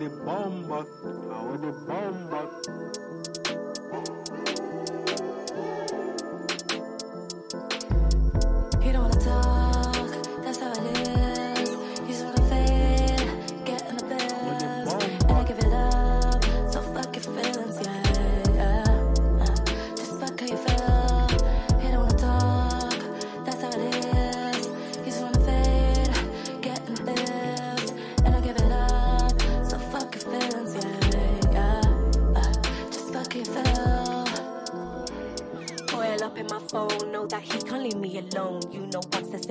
the bomb back. I want the bomb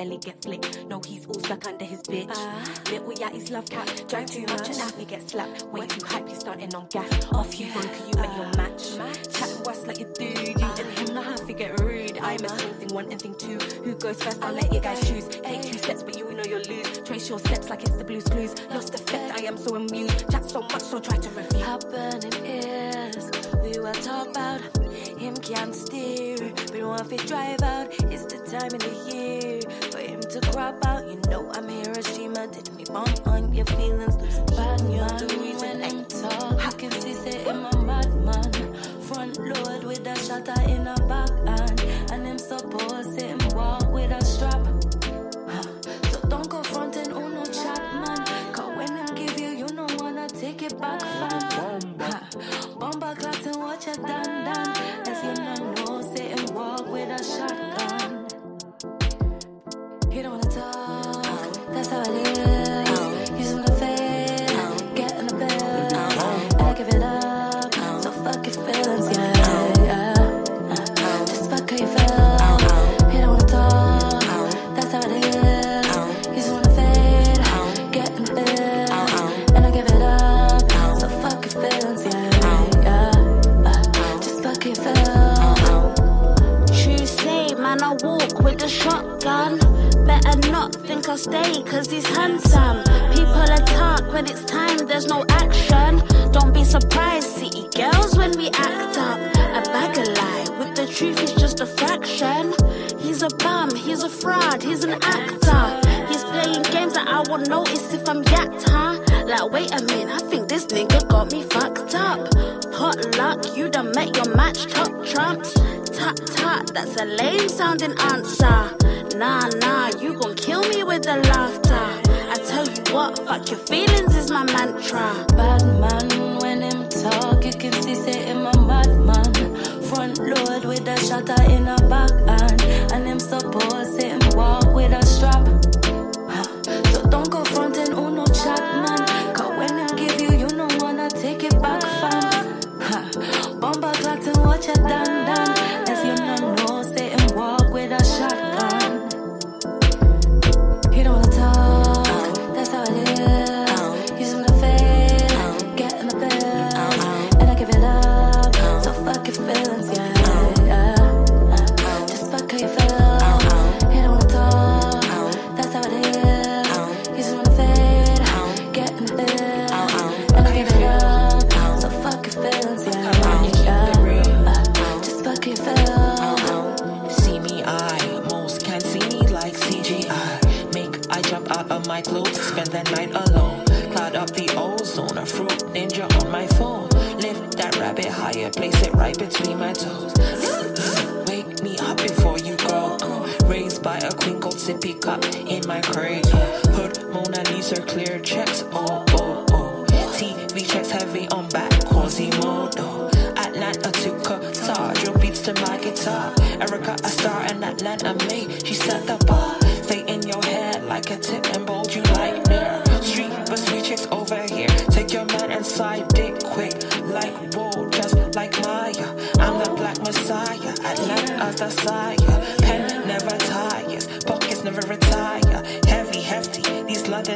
know once the celly get flicked, know he's all stuck under his bitch. Uh-huh. Little yatty's love cat, drive too much and now he get slapped. Way too hype, you starting on gas. Off you cause you met your uh-huh. match. Chatting what's like a dude, you and him know how to get rude. I'm a uh-huh. same thing, one and thing two. Who goes first? I'll let you guys choose. Take two steps, but you know you'll lose. Trace your steps like it's the blues clues. Lost effect, I am so amused. Chat so much, don't try to review. happening is we will talk about him can't steer. We want to drive out. It's the time of the year to crop out. You know I'm here a streamer. Did me bump on your feelings? Bad man the him talk. I can see say him a madman. Front load with a shutter in a back stay, cause he's handsome. People attack when it's time, there's no action. Don't be surprised, city girls, when we act up. A bag of lie, with the truth, is just a fraction. He's a bum, he's a fraud, he's an actor. He's playing games that I won't notice if I'm yacked, huh? Like, wait a minute, I think this nigga got me fucked up. Pot luck, you done met your match, top trumps. Tut tut, that's a lame sounding answer. Nah, nah, you gon' kill me with the laughter. I tell you what, fuck your feelings is my mantra. Bad man, when him talk, you can see say him a madman. Front load with a shutter in a back hand, and him supposed him walk with a strap. So don't go frontin' on no chat, man. Cause when him give you, you don't wanna take it back, fam. Bomba clots and watch done higher, place it right between my toes. Wake me up before you go. Raised by a queen gold sippy cup in my crate. Hood Mona Lisa clear checks. Oh oh oh. TV checks heavy on back, Quasimodo. Atlanta to Qatar, drill beats to my guitar. Erica, a star in Atlanta, mate. She set the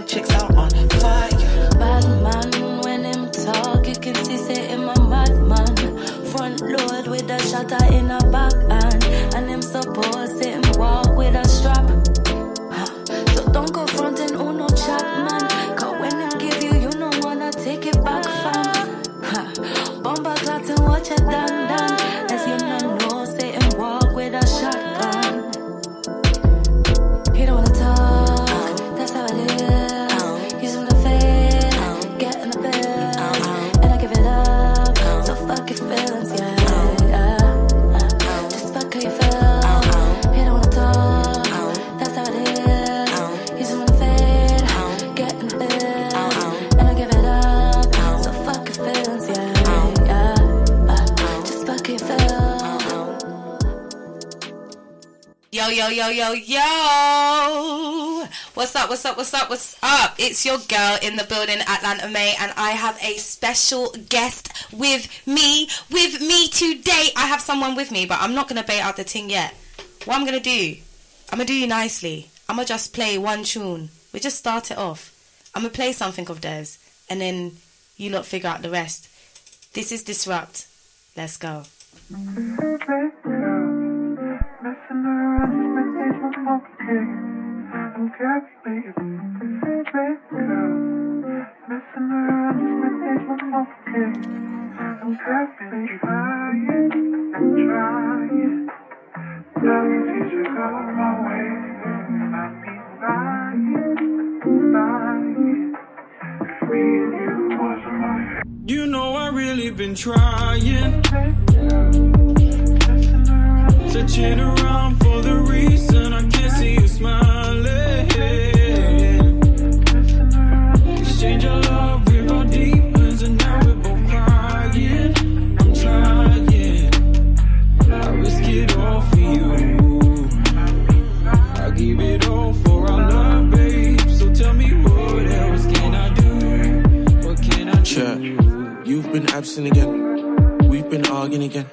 chicks What's up, what's up, what's up, what's up? It's your girl in the building, Atlanta Mae, and I have a special guest with me. With me today. I have someone with me, but I'm not to bait out the ting yet. What I'm to do, I'm to do you nicely. I'm to just play one tune. We just start it off. I'm to play something of theirs, and then you lot figure out the rest. This is Disrupt. Let's go. You know I really been trying. Searching around for the reason Again. We've been arguing again.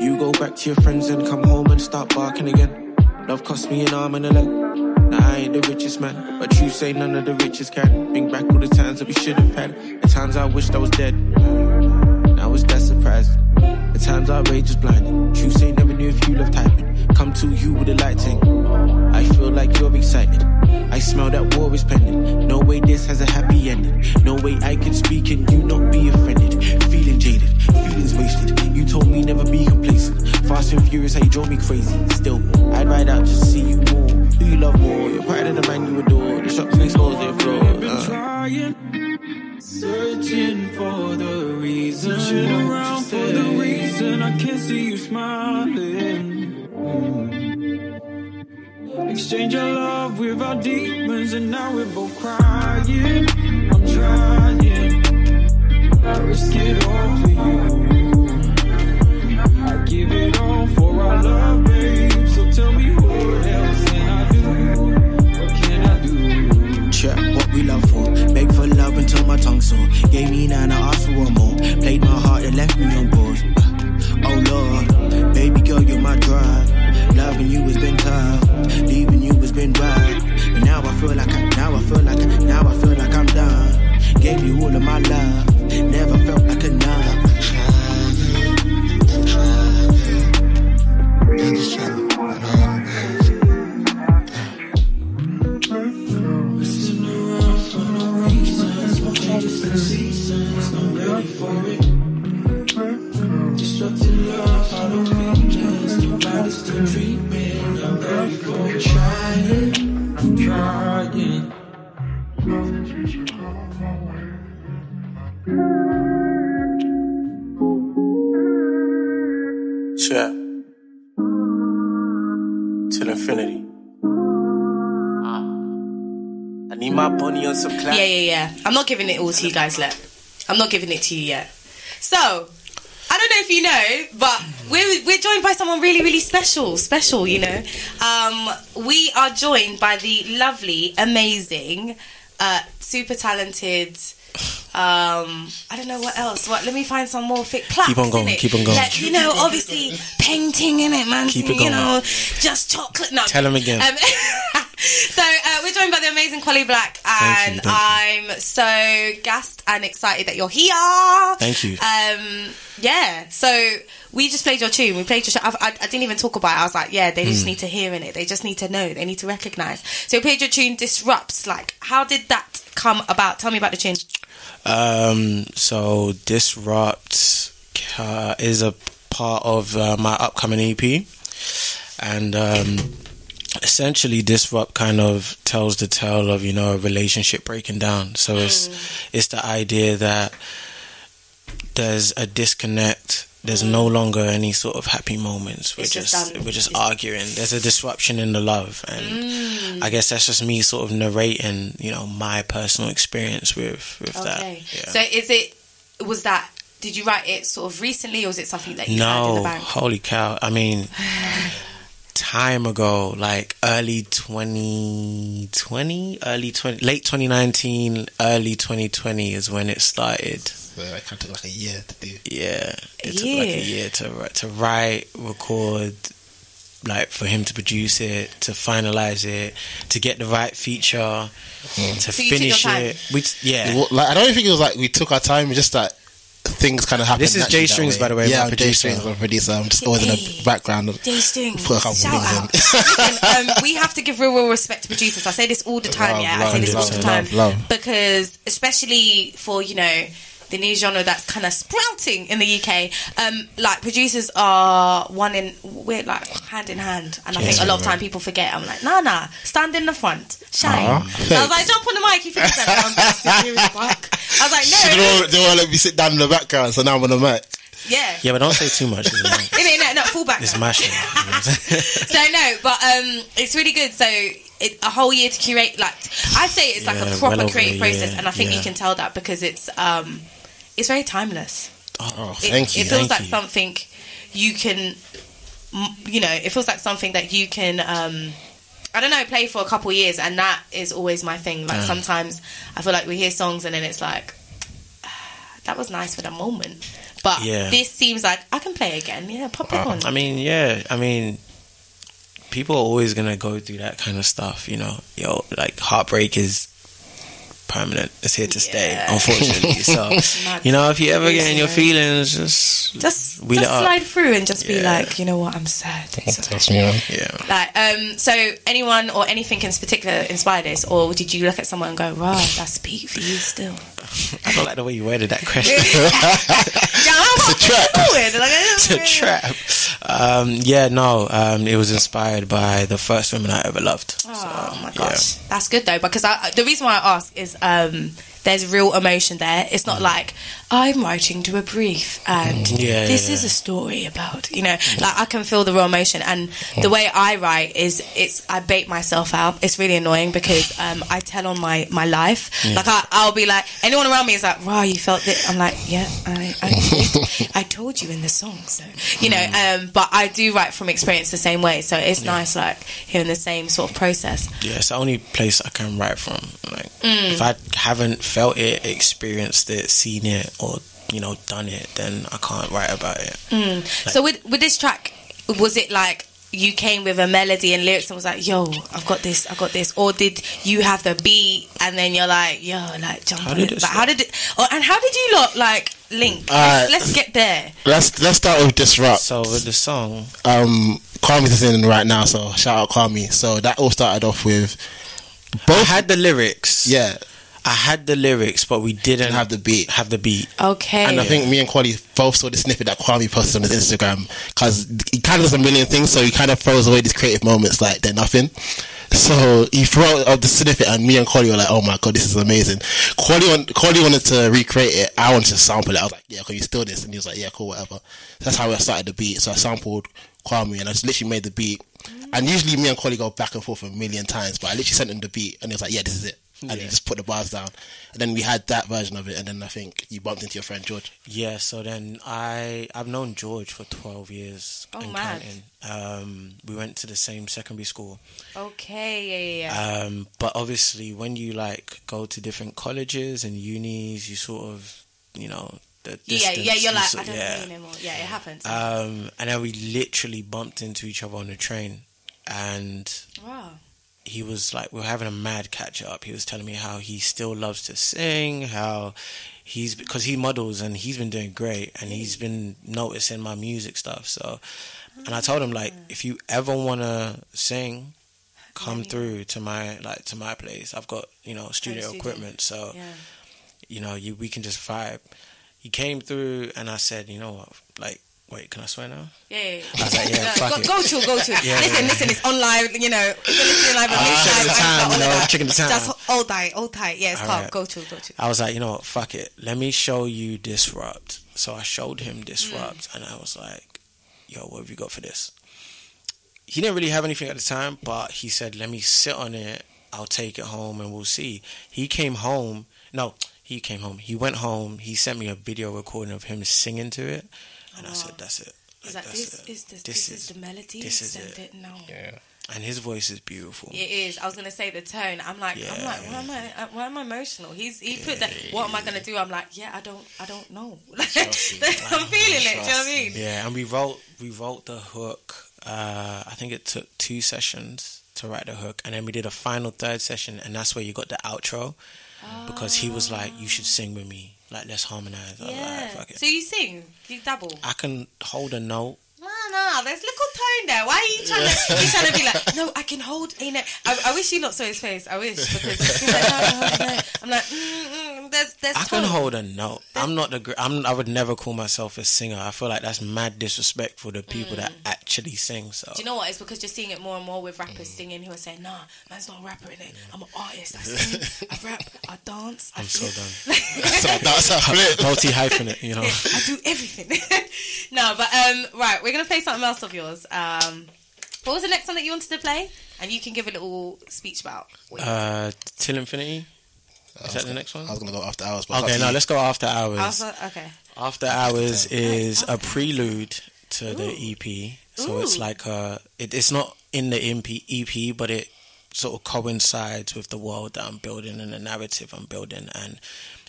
You go back to your friends and come home and start barking again. Love cost me an arm and a leg. Now I ain't the richest man, but you say none of the richest can. Bring back all the times that we should have had. The times I wished I was dead. Now it's that surprising? The times our rage is blinding. True say never knew if you love typing. Come to you with a light ting. I feel like you're excited. I smell that war is pending. No way this has a happy ending. No way I can speak and you not be offended. Feeling jaded, feelings wasted. You told me never be complacent. Fast and furious, how you drove me crazy. Still, I'd ride out just to see you more. Who you love more? You're part of the man you adore. The shop next door's their floor. I've been Uh. trying, searching for the reason, searching around for the reason I can't see you smiling. Exchange our love with our demons, and now we're both crying. I'm trying, I risk it all for you. I give it all for our love, babe. So tell me what else can I do? What can I do? Check what we love for. Beg for love until my tongue sore. Gave me nine, not giving it all to you guys yet. I'm not giving it to you yet. So, I don't know if you know, but we're, we're joined by someone really, really special. Special, you know. Um, we are joined by the lovely, amazing, uh, super talented. Um, I don't know what else. What? Let me find some more thick plaques. Keep on going, keep on going. Like, you know, obviously painting in it, man. Keep it going. You know, just chocolate. No, Tell 'em again. Um, so joined by the amazing Kwoli Black, Thank you, and thank I'm so gassed and excited that you're here. Thank you. Um, yeah. So we just played your tune. We played your. Sh- I, I, I didn't even talk about it. I was like, yeah, they just need to hear in it. They just need to know. They need to recognize. So we played your tune. Disrupts. Like, how did that come about? Tell me about the tune. Um, so Disrupt uh, is a part of uh, my upcoming EP, and um, essentially Disrupt kind of tells the tale of you know a relationship breaking down. So it's hmm. it's the idea that there's a disconnect. There's no hmm. longer any sort of happy moments. We're It's just just, we're just arguing. There's a disruption in the love, and hmm. I guess that's just me sort of narrating, you know, my personal experience with with that. Yeah. So is it? Was that? Did you write it sort of recently, or was it something that you had in the No, bank? holy cow! I mean, time ago, like early 2020, early 20, late 2019, early 2020 is when it started. So it kind of took like a year to do. Yeah, it took like a year to to write, record, like for him to produce it, to finalize it, to get the right feature, hmm. to So you took your finish it. We t- yeah. Well, Like I don't think it was like we took our time. It's just that things kind of happen. This is J Strings, by the way, Yeah, my I'm producer. Strings, my producer. I'm just always in the background. J Strings. Put a couple Shout things in. out. Listen, um, we have to give real, real respect to producers. I say this all the time, Love, yeah. I say this all the time love, love. because, especially for you know the new genre that's kind of sprouting in the UK, um, like producers are one in we're like hand in hand, and I think a lot of time people forget. I'm like, nah, nah, stand in the front, shine. Aw, So I was like, jump on the mic if you think that I'm best. Serious fuck. I was like, She no, didn't they won't let me sit down in the background, so now I'm on the mic. yeah. yeah, but don't say too much. isn't it? No, no, no, full back. It's now. my show. so no, but um, it's really good. So it, a whole year to curate, like I say, it's like a proper well creative a process, year, and I think you can tell that because it's um, it's very timeless. Oh, It, thank you. It feels thank like you. something you can, you know, it feels like something that you can. Um, I don't know, play for a couple years, and that is always my thing. Like sometimes I feel like we hear songs, and then it's like, that was nice for the moment, but Yeah. this seems like I can play again. Yeah, pop it uh, on. I mean, yeah. I mean, people are always gonna go through that kind of stuff. You know, yo, like heartbreak is permanent. It's here to stay. Yeah. Unfortunately, so you know, if you ever get in your feelings, just just wheel just it up. slide through and just be like, you know what, I'm sad. It's. That's me, man. yeah. Like, um, so anyone or anything in particular inspired this, or did you look at someone and go, "Wow, that's peak for you still"? I don't like the way you worded that question. yeah, it's a trap. It's a trap. Um, yeah, no, um, it was inspired by the first woman I ever loved. Oh my yeah. gosh, that's good though because I, the reason why I ask is um, there's real emotion there. It's not like I'm writing to a brief and Mm. Yeah, this yeah, is yeah. a story about you know like I can feel the real emotion and the way I write is it's I bait myself out. It's really annoying because um, I tell on my my life. Like I, I'll be like anyone around me is like, "Wow, you felt it." I'm like, "Yeah, I I, I told you in the song." So you know, Mm. um, but I do write from experience the same way. So it's nice like hearing the same sort of process. Yeah, it's the only place I can write from. Like, Mm. if I haven't felt it, experienced it, seen it, or you know, done it, then I can't write about it. So with with this track, was it like you came with a melody and lyrics and was like, "Yo, I've got this, I've got this," or did you have the beat and then you're like, "Yo, like jump How on did it"? it But how did it? Oh, and how did you lot like link? Alright. let's, let's get there. Let's let's start with disrupt. So with the song, um, Kwame's listening right now, so shout out Kwame. So that all started off with I both. had the lyrics. yeah, I had the lyrics, but we didn't didn't have the beat. have the beat. Okay. And I think me and Kwame both saw the snippet that Kwame posted on his Instagram because he kind of does a million things, so he kind of throws away these creative moments like they're nothing. So he threw out the snippet, and me and Kwame were like, "Oh my god, this is amazing." Kwame, want, Kwame wanted to recreate it. I wanted to sample it. I was like, "Yeah, can you steal this?" And he was like, "Yeah, cool, whatever." That's how I started the beat. So I sampled Kwame, and I just literally made the beat. And usually me and Kwame go back and forth a million times, but I literally sent him the beat, and he was like, "Yeah, this is it." And he just put the bars down, and then we had that version of it, and then I think you bumped into your friend George. Yeah, so then I I've known George for twelve years. Oh, and mad. counting. Um, we went to the same secondary school. Okay. Yeah. Yeah. yeah. Um, but obviously, when you like go to different colleges and unis, you sort of, you know, the yeah. Yeah. You're like, sort- I don't yeah. know anymore. Yeah, it happens. Um, and then we literally bumped into each other on the train, and wow. He was like, we were having a mad catch up. He was telling me how he still loves to sing, how he's because he models and he's been doing great, and he's mm. been noticing my music stuff. So, and I told him like, mm. if you ever wanna sing, come through to my like to my place. I've got you know studio studio. equipment, so Yeah. you know you we can just vibe. He came through, and I said, you know what, like. Wait, can I swear now? Yeah, yeah, I was like, yeah, fuck go, it. go to, go to. Yeah, listen, yeah. listen, it's on live, you know. If you're listening live, Ah, uh, chicken the time, you know, chicken the time. Just hold tight, hold tight. Yeah, it's All calm. right. Go to, go to. I was like, you know what, fuck it. Let me show you Disrupt. So I showed him Disrupt and I was like, yo, what have you got for this? He didn't really have anything at the time, but he said, let me sit on it. I'll take it home and we'll see. He came home. No, he came home. He went home. He sent me a video recording of him singing to it. And I said, that's it. He's like, that's this, it. is the, this, This is, is- the melody. this is it. it now. Yeah. And his voice is beautiful. It is. I was gonna say the tone. I'm like, I'm like, why am I? Why am I emotional? He's he put that. What am I gonna do? I'm like, yeah, I don't, I don't know. I'm feeling it. Do you know what I mean? Yeah, and we wrote we wrote the hook. Uh, I think it took two sessions to write the hook, and then we did a final third session, and that's where you got the outro. Because he was like, "You should sing with me. Like, let's harmonize." I was like, Yeah. "Fuck it." So you sing? You double? I can hold a note. No, no, there's little tone there. Why are you trying to? You trying to be like, no, I can hold. You know, I, I wish you lot saw his face. I wish because he's like, no, no, no. I'm like, mm, mm. I can hold a note. I'm not the. I'm. I would never call myself a singer. I feel like that's mad disrespectful to people that actually sing. So Do you know what? It's because you're seeing it more and more with rappers singing who are saying, nah, man's not a rapper in it. I'm an artist. I sing, I rap, I dance. I I'm so done. So that's a flip. Multi hyphenate, you know. I do everything. no, but um, right, we're gonna play something else of yours. Um, what was the next one that you wanted to play? And you can give a little speech about. Uh, Till Infinity. Is that the next one? I was gonna go after hours, but Okay, it's no, up let's go after hours. Also, okay. After Hours is a prelude to the EP. So it's like a, it, it's not in the EP, EP, but it sort of coincides with the world that I'm building and the narrative I'm building. And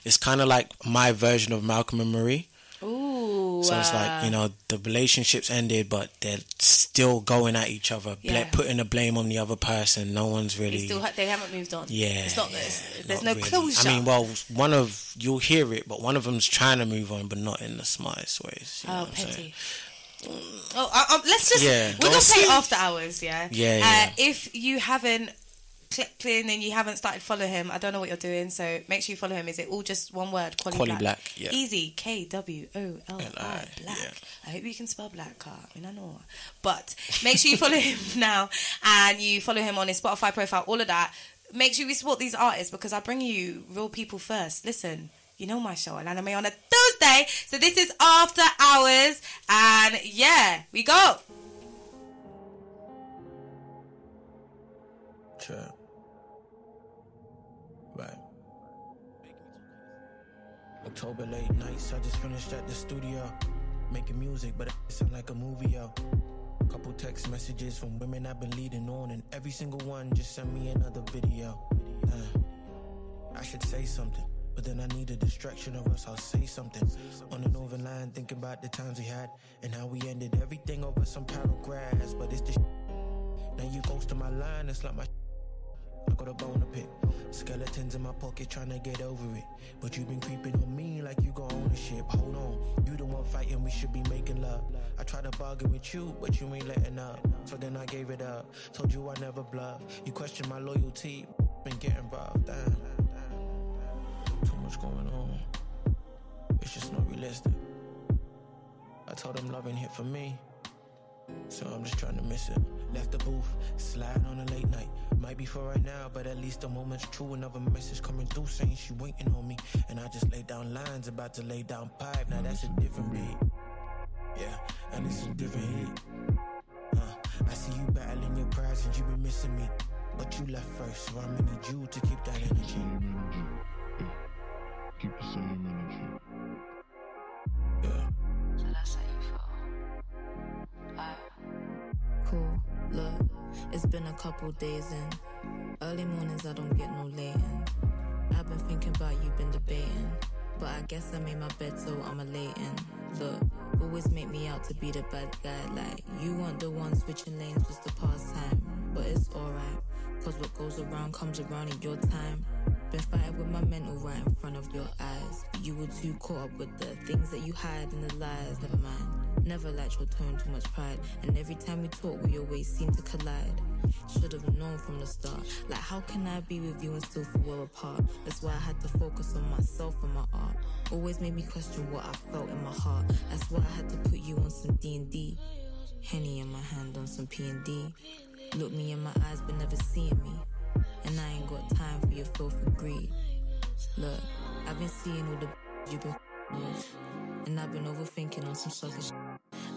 it's kind of like my version of Malcolm and Marie. Ooh. So it's uh, like, you know, the relationships ended, but they're still going at each other, Yeah. putting the blame on the other person. No one's really. They still ha- they haven't moved on. Yeah, It's not. yeah, there's there's not no really. closure. I mean, well, one of you'll hear it, but one of them's trying to move on, but not in the smartest ways. You know oh, what I'm saying? petty. Oh, uh, um, let's just. Yeah, we're gonna play after hours. Yeah. Yeah, Uh, yeah. if you haven't clicked in and you haven't started following him, I don't know what you're doing. So make sure you follow him. Is it all just one word? Kwoli, Kwoli Black. Black, yeah. Easy. K W O L I Black. yeah. I hope you can spell black, car. I mean, I know. But make sure you follow him now and you follow him on his Spotify profile, all of that. Make sure we support these artists because I bring you real people first. Listen, you know my show, Atlanta Mae, on a Thursday. So this is After Hours. And yeah, we go. October late nights, I just finished at the studio. Making music, but it sound like a movie, yo. Couple text messages from women I've been leading on, and every single one just sent me another video. Uh, I should say something, but then I need a distraction or else I'll say something. On the Northern Line, thinking about the times we had and how we ended everything over some paragraphs. But it's the now you ghost to my line, it's like my I got a bone to pick. Skeletons in my pocket trying to get over it. But you been creeping on me like you got ownership. Hold on, you the one fighting, we should be making love. I tried to bargain with you, but you ain't letting up. So then I gave it up. Told you I never bluff. You question my loyalty, been getting rough. Damn. Too much going on. It's just not realistic. I told them love ain't hit for me. So I'm just trying to miss it. Left the booth, slide on a late night. Might be for right now, but at least the moment's true. Another message coming through saying she waiting on me. And I just laid down lines, about to lay down pipe. Now that's a different beat. Yeah, and it's a different heat. Uh, I see you battling your pride and you been missing me. But you left first, so I'ma need you to keep that energy. Keep the same energy. Yeah. So it's been a couple days and early mornings I don't get no laying. I've been thinking about you, been debating. But I guess I made my bed so I'm a lating. Look, always make me out to be the bad guy. Like, you weren't the one switching lanes just to pass time. But it's alright, cause what goes around comes around in your time. Been fighting with my mental right in front of your eyes. You were too caught up with the things that you hide and the lies, never mind. Never liked your tone, too much pride. And every time we talk, we always seem to collide. Should have known from the start. Like, how can I be with you and still feel we're apart? That's why I had to focus on myself and my art. Always made me question what I felt in my heart. That's why I had to put you on some D&D. Henny in my hand on some P&D. Look me in my eyes, but never seeing me. And I ain't got time for your filthy greed. Look, I've been seeing all the you've been with. And I've been overthinking on some sucker shit.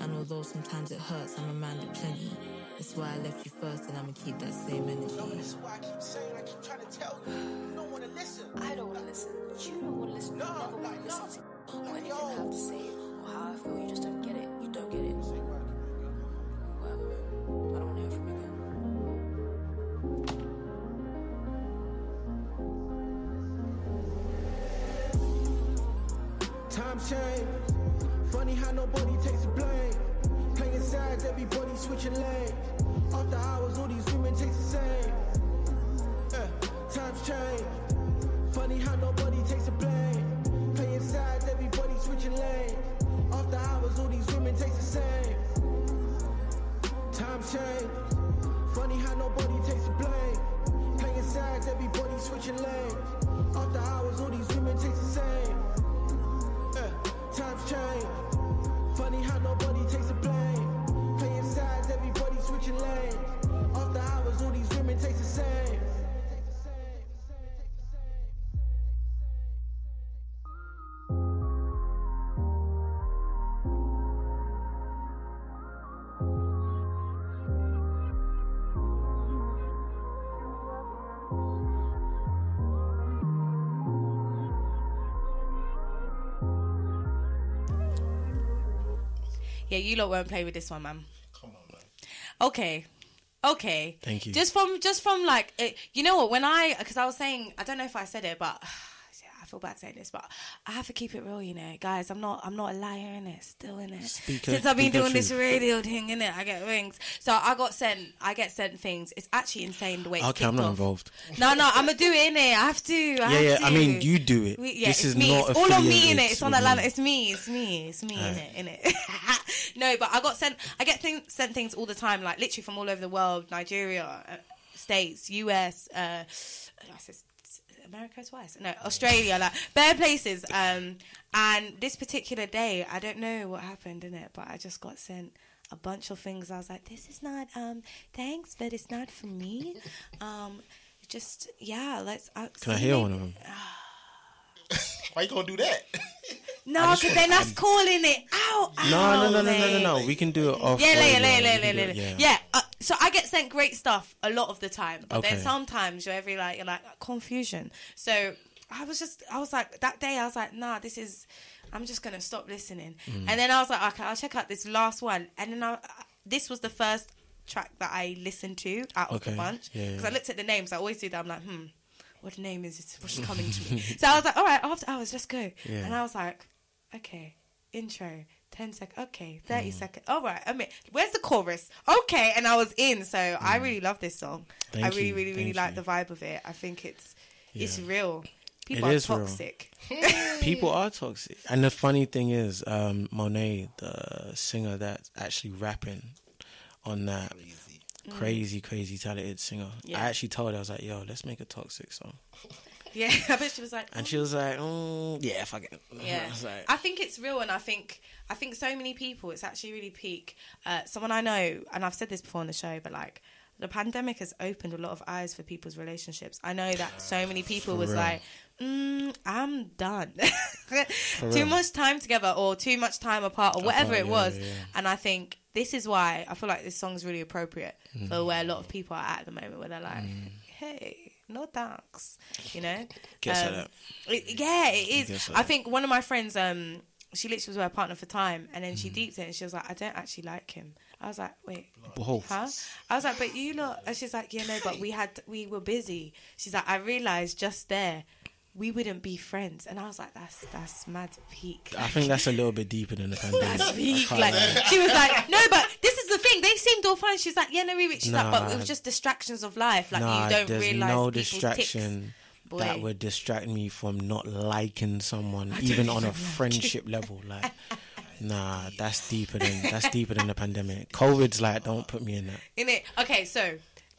And although sometimes it hurts, I'm a man of plenty. That's why I left you first, and I'ma keep that same energy. why I keep saying, I keep trying to tell you. You don't wanna listen. I don't want to listen. You don't want to listen. You never want to listen to or anything I have to say or how I feel. You just don't get it. You don't get it. Change. Funny how nobody takes the blame. Playing sides, everybody switching lanes. After hours, all these women taste the same. Yeah, times change. Funny how nobody takes the blame. Playing sides, everybody switching lanes. After hours, all these women taste the same. Times change. Funny how nobody takes the blame. Playing sides, everybody switching lanes. After hours, all these women taste the same. Times change. Funny how nobody takes the blame. Playing sides, everybody switching lanes. After hours, all these women taste the same. Yeah, you lot won't play with this one, man. Come on, man. Okay. Okay. Thank you. Just from just from like it, you know what when I because I was saying I don't know if I said it but I feel bad saying this but I have to keep it real you know guys I'm not I'm not a liar in it still in it Speak since I've been doing this radio thing in it I get rings so I got sent I get sent things it's actually insane the way it's Okay, I'm not off. involved. no no I'm gonna do it in it I have to I Yeah, have yeah. to. I mean, you do it. We- yeah, this it's is me. not It's all on me in it. It's on Atlanta. It's me. It's me. It's me in it. In it. No, but I got sent. I get things, sent things all the time, like literally from all over the world, Nigeria, uh, states, US, uh, I said America twice. No, Australia, like bare places. Um, and this particular day, I don't know what happened in it, but I just got sent a bunch of things. I was like, this is not. Um, thanks, but it's not for me. Um, just yeah, let's. Uh, Can I hear me- one of them? Why you gonna do that? No, because then that's calling it out. No, no, no, no, no, no, no. We can do it off. Yeah, later, later, later, later. Yeah. Yeah. Uh, so I get sent great stuff a lot of the time, but then sometimes you're every like you're like confusion. So I was just I was like that day I was like nah this is I'm just gonna stop listening. Mm. And then I was like okay I'll check out this last one. And then I, this was the first track that I listened to out of the Okay. bunch Yeah, because yeah. I looked at the names. I always do that. I'm like hmm. What name is it? What's coming to me? so I was like, all right, after hours, let's go. Yeah. And I was like, okay, intro, 10 seconds, okay, 30 Mm. seconds. All right, I mean, where's the chorus? Okay, and I was in. So I really love this song. I Mm. Really, you, really, really thank like you. the vibe of it. I think it's it's real. People It are is toxic. People are toxic. And the funny thing is, um, Monet, the singer that's actually rapping on that crazy, crazy talented singer, Mm. Yeah. I actually told her, I was like, yo, let's make a toxic song. Yeah, I bet she was like, And she was like, mm, yeah, fuck it. Yeah, I like, I think it's real, and I think I think so many people. It's actually really peak. Uh, someone I know, and I've said this before on the show, but like the pandemic has opened a lot of eyes for people's relationships. I know that so many people For was real. like, mm, "I'm done. too real. much time together, or too much time apart, or whatever Apart, it yeah, was." yeah. And I think this is why I feel like this song's really appropriate Mm. for where a lot of people are at the moment, where they're like, "Hey, no thanks," you know. Guess Um, it- yeah, it is. I think one of my friends, um, she literally was with her partner for time, and then Mm. she deeped it, and she was like, "I don't actually like him." I was like, "Wait, Both. huh?" I was like, "But you lot," and she's like, "Yeah, no, but we had we were busy." She's like, "I realized just there." We wouldn't be friends, and I was like, "That's that's mad peak." I think that's a little bit deeper than the pandemic. That's peak. Like lie. she was like, "No, but this is the thing. They seemed all fine." She's like, "Yeah, no, we." She's like, "But it was just distractions of life. Like nah, you don't there's realize no distraction ticks." Boy. that would distract me from not liking someone, I even on a like friendship level. Like, nah, that's deeper than that's deeper than the pandemic. COVID's like, don't put me in that. In it. Okay, so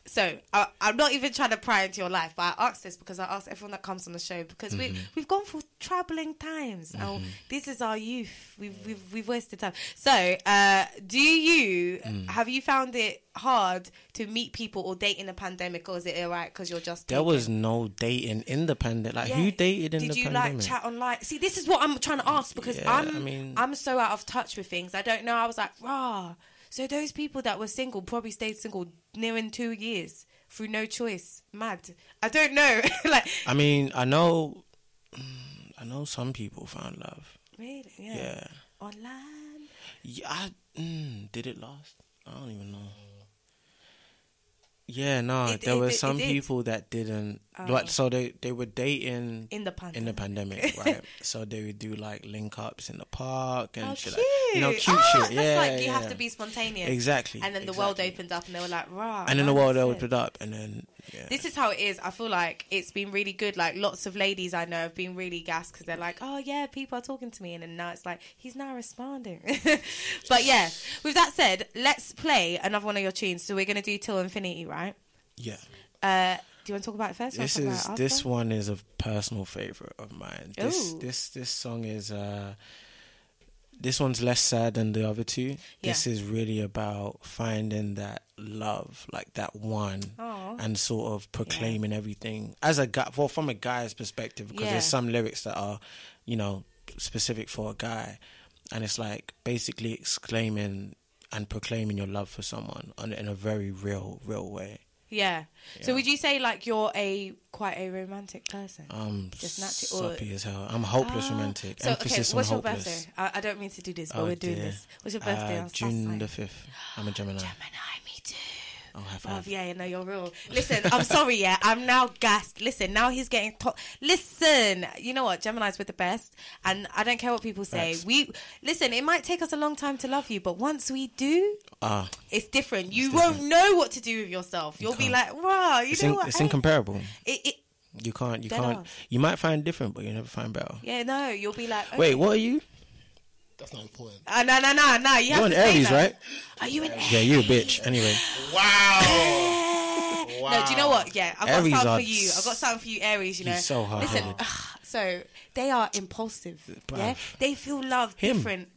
so I, I'm not even trying to pry into your life, but I asked this because I asked everyone that comes on the show because we Mhm. we've gone through troubling times. Oh, Mhm. this is our youth. We've we've we've wasted time. So, uh, do you Mm. have you found it hard to meet people or date in a pandemic, or is it alright because you're just There was no dating in the pandemic. Like, who dated in Did the you pandemic? like chat online? See, this is what I'm trying to ask because Yeah, I'm I mean- I'm so out of touch with things. I don't know. I was like, rah. So those people that were single probably stayed single nearing two years through no choice. Mad. I don't know. like I mean, I know, I know some people found love. really, yeah. Yeah. Online. Yeah, I, mm, did it last? I don't even know. Yeah, no, It- there it were it some people that didn't What? So they they were dating In the in the pandemic, right? so they would do like link ups in the park and Oh, shit, cute. like, you know, cute oh, shit. Yeah, like you yeah. have to be spontaneous. Exactly, And then the world opened up and they were like, rah. and then the world opened up, and then yeah. This is how it is. I feel like it's been really good. Like lots of ladies I know have been really gassed because they're like, "Oh yeah, people are talking to me," and then now it's like he's now responding. but yeah, with that said, let's play another one of your tunes. So we're gonna do till infinity, right? yeah. Uh, do you want to talk about it first? This is this one is a personal favorite of mine. This Ooh. this this song is uh this one's less sad than the other two. This is really about finding that love, like that one, Aw. and sort of proclaiming everything as a guy. Well, from a guy's perspective, because Yeah. there's some lyrics that are, you know, specific for a guy, and it's like basically exclaiming and proclaiming your love for someone on, in a very real, real way. Yeah. So would you say like you're a quite a romantic person? I'm Just natural- or- soppy as hell. I'm hopeless Ah. romantic. So Emphasis okay, what's on your hopeless. birthday? I, I don't mean to do this, but Oh, we're doing dear. this. What's your birthday? Uh, on June the fifth. I'm a Gemini. Gemini. Oh, high Oh, five. yeah, no, you're real. Listen, I'm sorry, yeah. I'm now gassed. Listen, now he's getting top. Listen, you know what? Gemini's with the best, and I don't care what people say. We listen. It might take us a long time to love you, but once we do, Ah, it's different. You won't know what to do with yourself. You'll be like, wow, you it's, know in, what? it's I- incomparable. it, it, You can't. You Dead can't. You might find different, but you never find better. yeah, no, you'll be like, Wait, what are you? That's not important. Uh, no, no, no, no. You You're an to say Aries, that. right? Are you an Aries? Yeah, you a bitch. Anyway, Wow. No, do you know what? Yeah, I've got Aries something are for you. I've got something for you, Aries. You know, He's so hard-headed. ugh, so they are impulsive. Yeah, they feel love Him. different.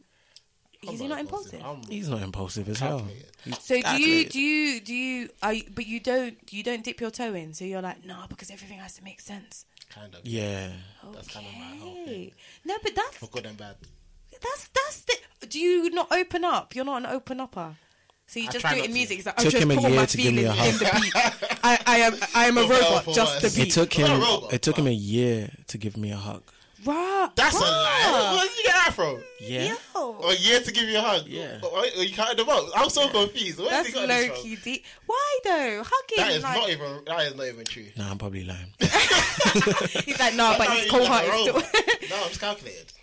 Is he not impulsive? he's not impulsive as hell. He's So do you calculated. do you do you are you, but you don't you don't dip your toe in. So you're like no because everything has to make sense. Kind of. Yeah. That's kind of my whole thing. No, but that's For good and bad. That's that's the. Do you not open up? You're not an open upper. So you I just try do it in music. It's like, Took oh, I just him a year my to give me feelings a in the beat. I, I am I am a For better or robot. for Just the worse. It took him. not a robot, It took him a year to give me a hug. Right. That's a lie. Where did you get that from? Yeah. Yo. A year to give you a hug. Yeah. Oh, but why- you counted them up. I'm so confused. Where That's did you get this low from? key deep. Why though? Hugging. That is like, not even. That is not even true. Nah, I'm probably lying. He's like, no, but That's his how cold you heart like is a still robot. no, I'm just calculated.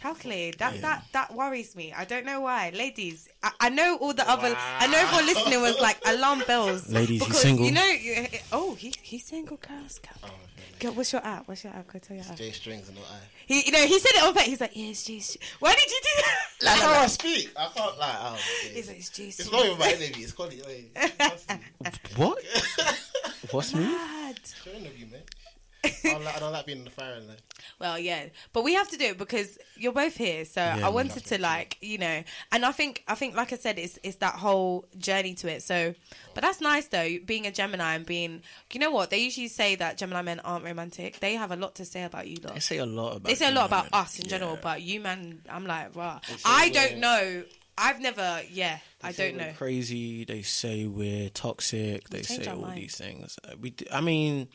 Calculated. That that that worries me. I don't know why, ladies. I, I know all the other. I know everyone listening was like alarm bells. Ladies, he's single. You know. you- Oh, he he's single. Girls, girls. Oh, Girl, what's your app? What's your app? Go tell your app. J strings and not I. He, you know, he said it on. He's like, yeah, it's G. Why did you do that? Like, how I speak. I can't lie. Oh, okay. He's like, it's G. It's not even my interview. It's called it. What? What's me? Mad. It's your interview, man. I don't, like, I don't like being in the fire. Like. Well, yeah, but we have to do it because you're both here. So Yeah, I we wanted to like, you know, and I think, I think, like I said, it's it's that whole journey to it. So, but that's nice though, being a Gemini and being, you know what? They usually say that Gemini men aren't romantic. They have a lot to say about you, lot. They say a lot about. They say a lot about men. us in general, Yeah. but you, man, I'm like, wow. say I we're- don't know. I've never, yeah, I don't know. Crazy. They say we're toxic. They change say our all mind. these things. Uh, We. Do, I mean,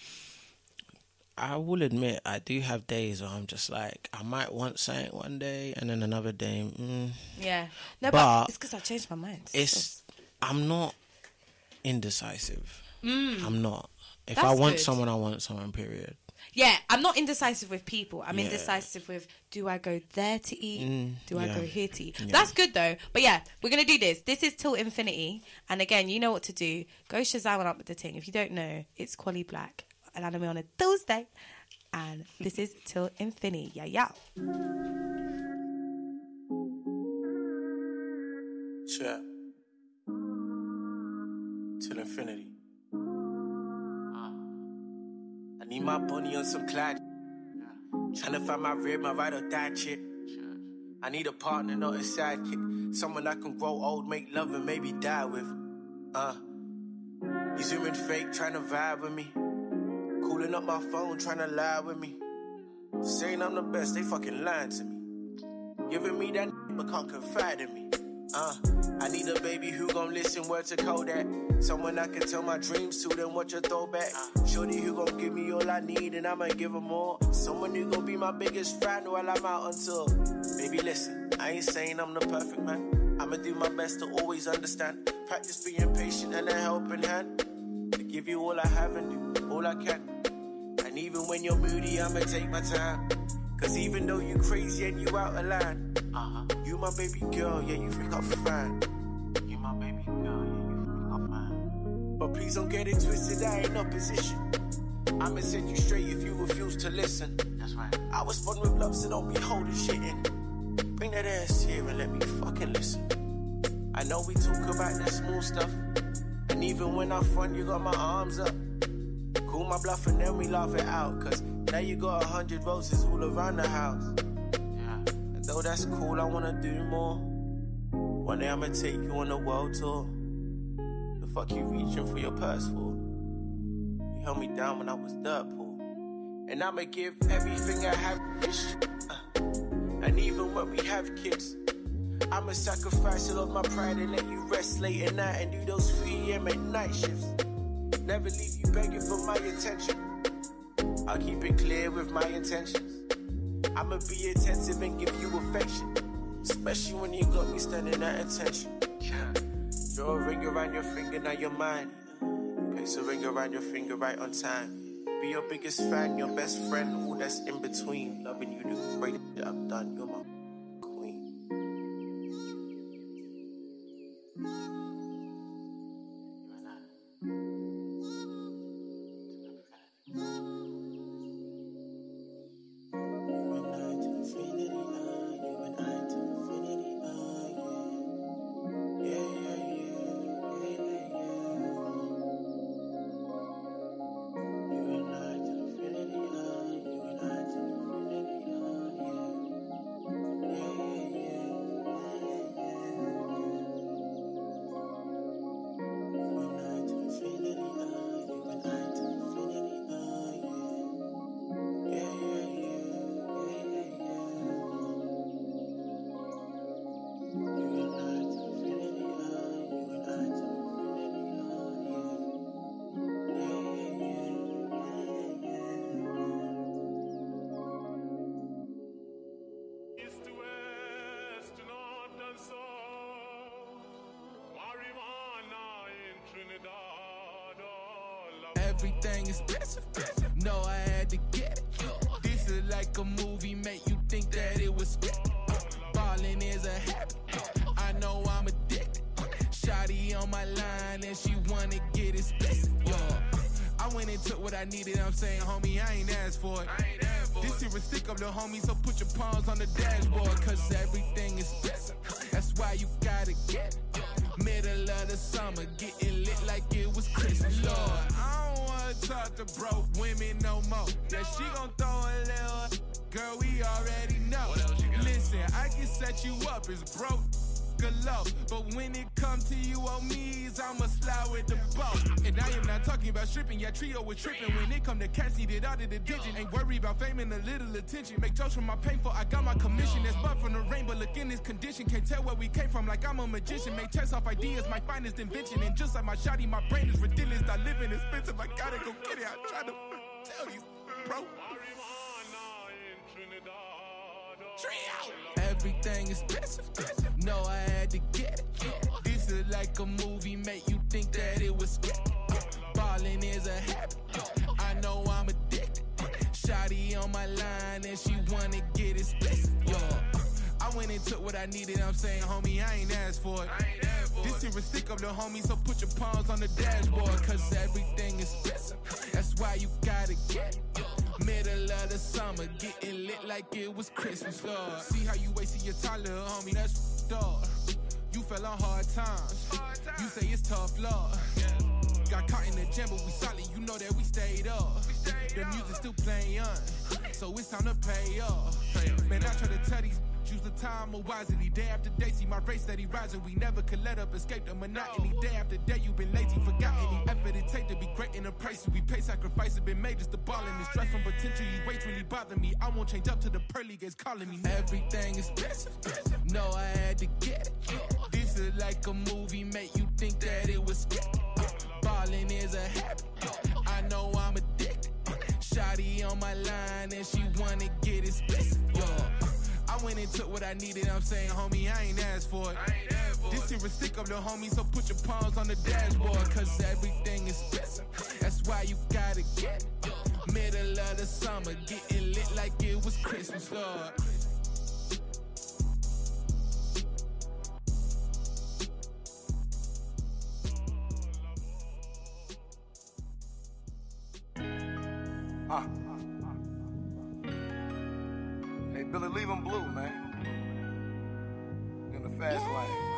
I will admit I do have days where I'm just like I might want something one day, and then another day. Mm, Yeah, no, but, But it's because I changed my mind. it's. I'm not indecisive. I'm not. If I Mm. Want good. someone, I want someone. Period. Yeah, I'm not indecisive with people. I'm Yeah. indecisive with do I go there to eat? Mm, do I yeah. go here to eat? Yeah. That's good though. But yeah, we're gonna do this. This is till infinity. And again, you know what to do. Go Shazam up with the thing. If you don't know, it's Kwoli Black. An anime on a Thursday. And this is till infinity. Yeah, yeah. Sure. Till infinity. I need my bunny on some cloud. to find my rib, my ride or die chick. I need a partner, not a sidekick. Someone I can grow old, make love, and maybe die with. Uh. You zooming fake, trying to vibe with me. Cooling up my phone, tryna lie with me. Saying I'm the best, they fucking lying to me. Giving me that but can't confide in me. Uh, I need a baby who gon' listen word to Kodak. Someone I can tell my dreams to, then watch a throwback. Shorty who gon' give me all I need, and I'ma give her more. Someone who gon' be my biggest fan while I'm out tour. Baby, listen, I ain't saying I'm the perfect man. I'ma do my best to always understand. Practice being patient and a helping hand. To give you all I have and do all I can. And even when you're moody, I'ma take my time. Cause even though you crazy and you out of line, uh-huh. you my baby girl, yeah, you think I'm fine. You my baby girl, yeah, you think I'm fine. But please don't get it twisted, I ain't opposition. I'ma set you straight if you refuse to listen. That's right. I was born with love, so don't be holding shit in. Bring that ass here and let me fucking listen. I know we talk about that small stuff. And even when I front, you got my arms up. Cool my bluff and then we laugh it out. Cause now you got a hundred roses all around the house. Yeah. And though that's cool, I wanna do more. One day I'ma take you on a world tour. The fuck you reaching for your purse for? You held me down when I was dirt poor. And I'ma give everything I have. Uh, and even when we have kids, I'ma sacrifice all of my pride and let you rest late at night and do those 3 a.m. at night shifts. Never leave you begging for my attention. I'll keep it clear with my intentions. I'ma be attentive and give you affection. Especially when you got me standing at attention. Draw a ring around your finger, now you're mine. Place a ring around your finger right on time. Be your biggest fan, your best friend, all that's in between. Loving you, the great that I've done. You're my homie, so put your palms on the dashboard. Cause everything is expensive. That's why you gotta get it. Middle of the summer, getting lit like it was Christmas. Lord, I don't wanna talk to broke women no more. Yeah, she gon' throw a little. Girl, we already know. Listen, I can set you up as broke. Low. But when it comes to you on me's, I'ma slide with the boat. Talking about stripping, yeah, trio was tripping. When it come to cats needed out of the digit. Ain't worried about fame and a little attention. Make jokes from my painful, I got my commission. That's but from the rain, but look in this condition. Can't tell where we came from like I'm a magician. Make tests off ideas, my finest invention. And just like my shotty, my brain is ridiculous. I live in expensive, I gotta go get it. I try to tell these, bro. Trio! Everything is expensive. No, I had to get it. This is like a movie, make you think that it was scripted. Ballin' is a habit. I know I'm addicted. Shotty on my line and she wanna get it explicit. Yo, I went and took what I needed. I'm saying, homie, I ain't asked for it. This here a stick up the homie, so put your palms on the dashboard. Cause everything is expensive. That's why you gotta get it. Middle of the summer, getting lit like it was Christmas, Lord. See how you wasted your time, little homie, that's dog. You fell on hard times. You say it's tough, Lord. Got caught in the jam, but we solid, you know that we stayed up. The music still playing, on. so it's time to pay up. Man, I try to tell these use the time more wisely. Day after day, see my race steady rising. We never could let up, escape the monotony. Day after day, you've been lazy, forgot any effort it take to be great in a price. We pay sacrifice, have been made just the ball in the stress from potential. You wait really bother me. I won't change up to the pearly gates calling me. Everything is expensive. No, I had to get it. This is like a movie, make you think that it was. Ballin' is a habit. I know I'm addicted. Shotty on my line and she wanna get explicit. Yo. I went and took what I needed. I'm saying, homie, I ain't asked for it. This here a stick up the homie, so put your palms on the dashboard. Cause everything is expensive. That's why you gotta get it. Middle of the summer, getting lit like it was Christmas, Lord. Uh. Hey, Billy, leave him blue, man. In the fast lane.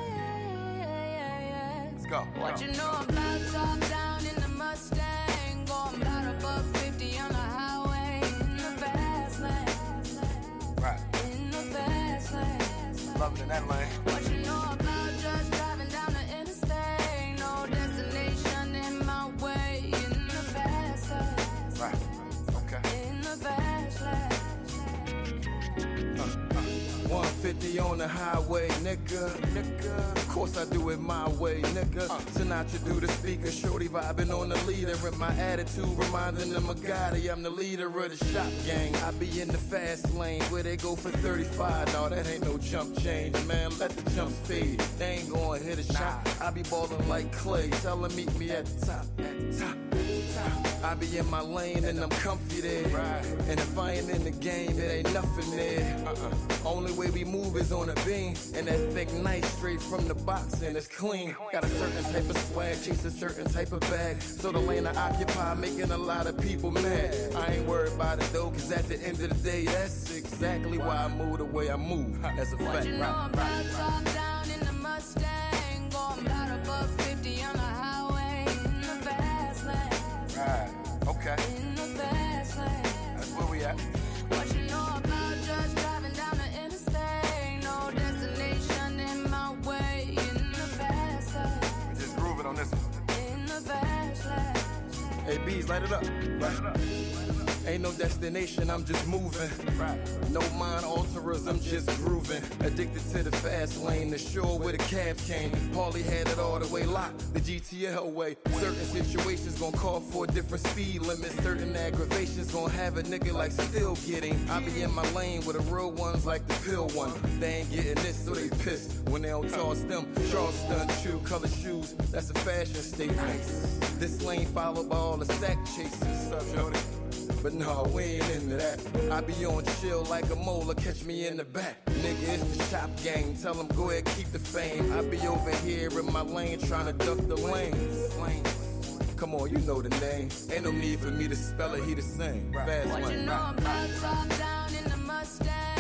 Let's go. What you know about top down in the Mustang? Going about above 50 on the highway in the fast lane. Right. In the fast lane. Love it in that lane. What you know about 150 on the highway, nigga. Nigga. Of course I do it my way, nigga. Sinatra do the speaker, shorty vibing on the leader. And my attitude reminding them of Gotti. I'm the leader of the shop gang. I be in the fast lane where they go for 35. No, that ain't no jump change, man. Let the jump fade. They ain't gonna hit a shot. I be ballin' like Clay. Tell them meet me at the top. At the top. I be in my lane and I'm comfy there. And if I ain't in the game, it ain't nothing there. Uh-uh. Only way we move is on a beam. And that thick knife straight from the box and it's clean. Got a certain type of swag, chase a certain type of bag. So the lane I occupy, making a lot of people mad. I ain't worried about it though, cause at the end of the day, that's exactly why I move the way I move. That's a fact. you know Right, about right, top down in the Mustang? Going about above 50 on the highway in the fast lane. Right. Okay. In the fast lane. That's where we at. Hey, bees, light it up. Ain't no destination, I'm just moving. No mind alterers, I'm just grooving. Addicted to the fast lane, the shore where the cab came. Paulie had it all the way locked, the GTL way. Certain situations gon' call for a different speed limit. Certain aggravations gon' have a nigga like still getting. I be in my lane with the real ones like the pill one. They ain't getting this, so they pissed when they don't toss them. Charleston, true color shoes, that's a fashion statement. This lane followed by all the sack chases. Stuff, Jody. But no, we ain't into that. I be on chill like a molar, catch me in the back. Nigga, it's the shop gang. Tell them go ahead, keep the fame. I be over here in my lane trying to duck the lanes. Come on, you know the name. Ain't no need for me to spell it, he the same. Fast What you know top down in the Mustang?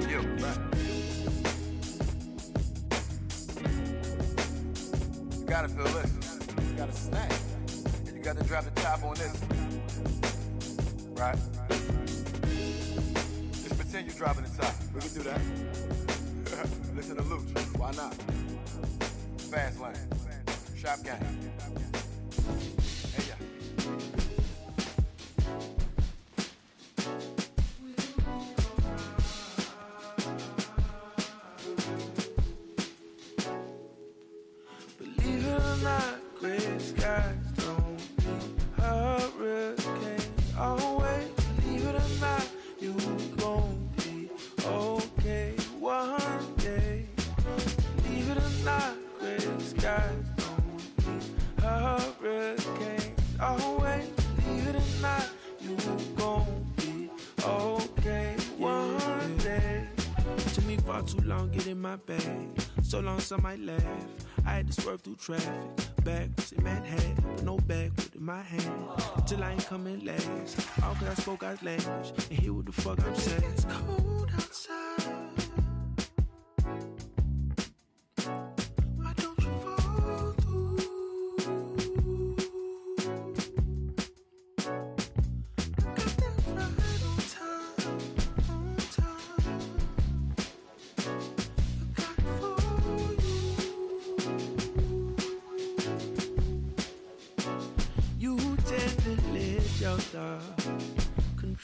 Hell you? You gotta feel this. You gotta snack. And you gotta drop the top on this. Right? Just pretend you're dropping the top. We can do that. Listen to Luch. Why not? Fast lane. Shop gang. Believe it or not, gray skies don't hurricanes. Always, believe it or not, you gon' be okay one day. Believe it or not, gray skies don't hurricanes. Always, believe it or not, you gon' be okay one day. Took me far too long getting my bag. So long some might laugh. I had to swerve through traffic. Backwards in Manhattan, but no backwood in my hand. Till I ain't coming last. All cause I spoke out language and hear what the fuck I'm saying. It's cold outside.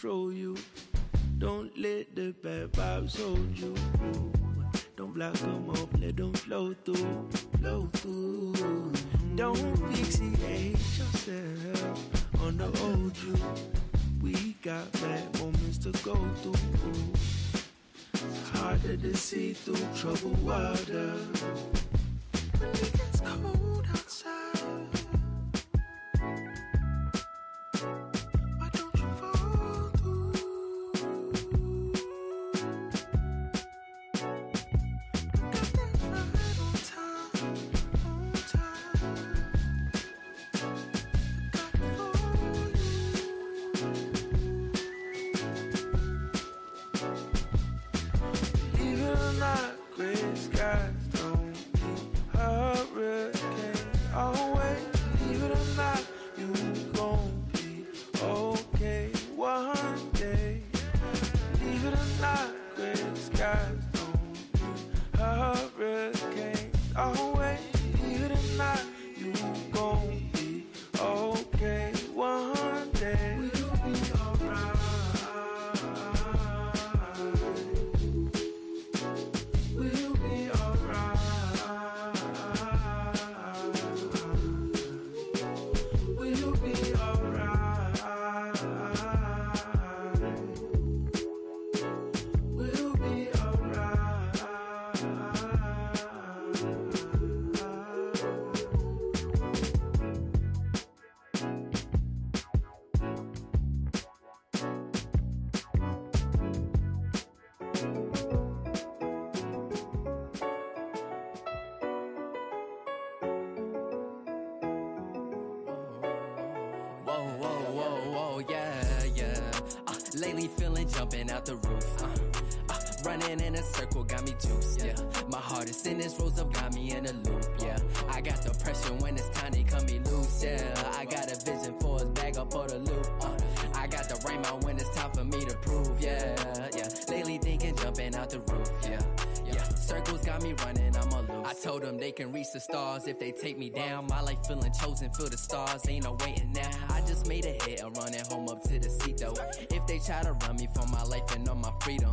Control you. Don't let the bad vibes hold you. Don't block them off, let them flow through, flow through. Don't fixate yourself on the old you. We got bad moments to go through. Harder to see through troubled water. Got the pressure when it's time to cut me loose, yeah. I got a vision for us back up for the loop. Uh, I got the rainbow when it's time for me to prove, yeah, yeah. Lately thinking jumping out the roof, yeah. Yeah, circles got me running, I'm a loose. I told them they can reach the stars if they take me down. My life feeling chosen, feel the stars, ain't no waiting now. I just made a hit, I'm running home up to the seat though. If they try to run me for my life and on my freedom,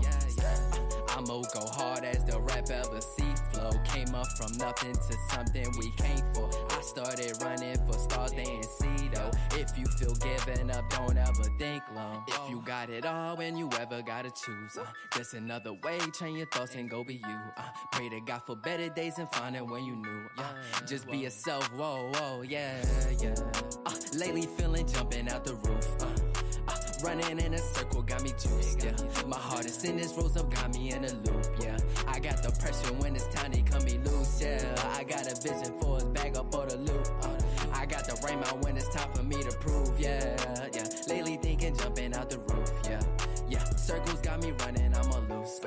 I'ma go hard as the rap ever see flow. Came up from nothing to something we came for. I started running for stars they ain't see though. If you feel giving up, don't ever think long. If you got it all when you ever gotta choose, uh, just another way, Change your thoughts and go be you. Uh, pray to God for better days and find it when you knew. Uh, just be yourself, whoa, whoa, yeah, yeah. Uh, lately feeling jumping out the roof. Uh, uh, running in a circle got me juiced, yeah. My heart is in this rose up, got me in a loop, yeah. I got the pressure when it's time to cut me loose, yeah. I got a vision for us back up for the loop. Uh, I got the rainbow when it's time for me to prove, yeah, yeah. Lately thinking jumping out the roof, yeah. Yeah, circles got me running, I'm a loose.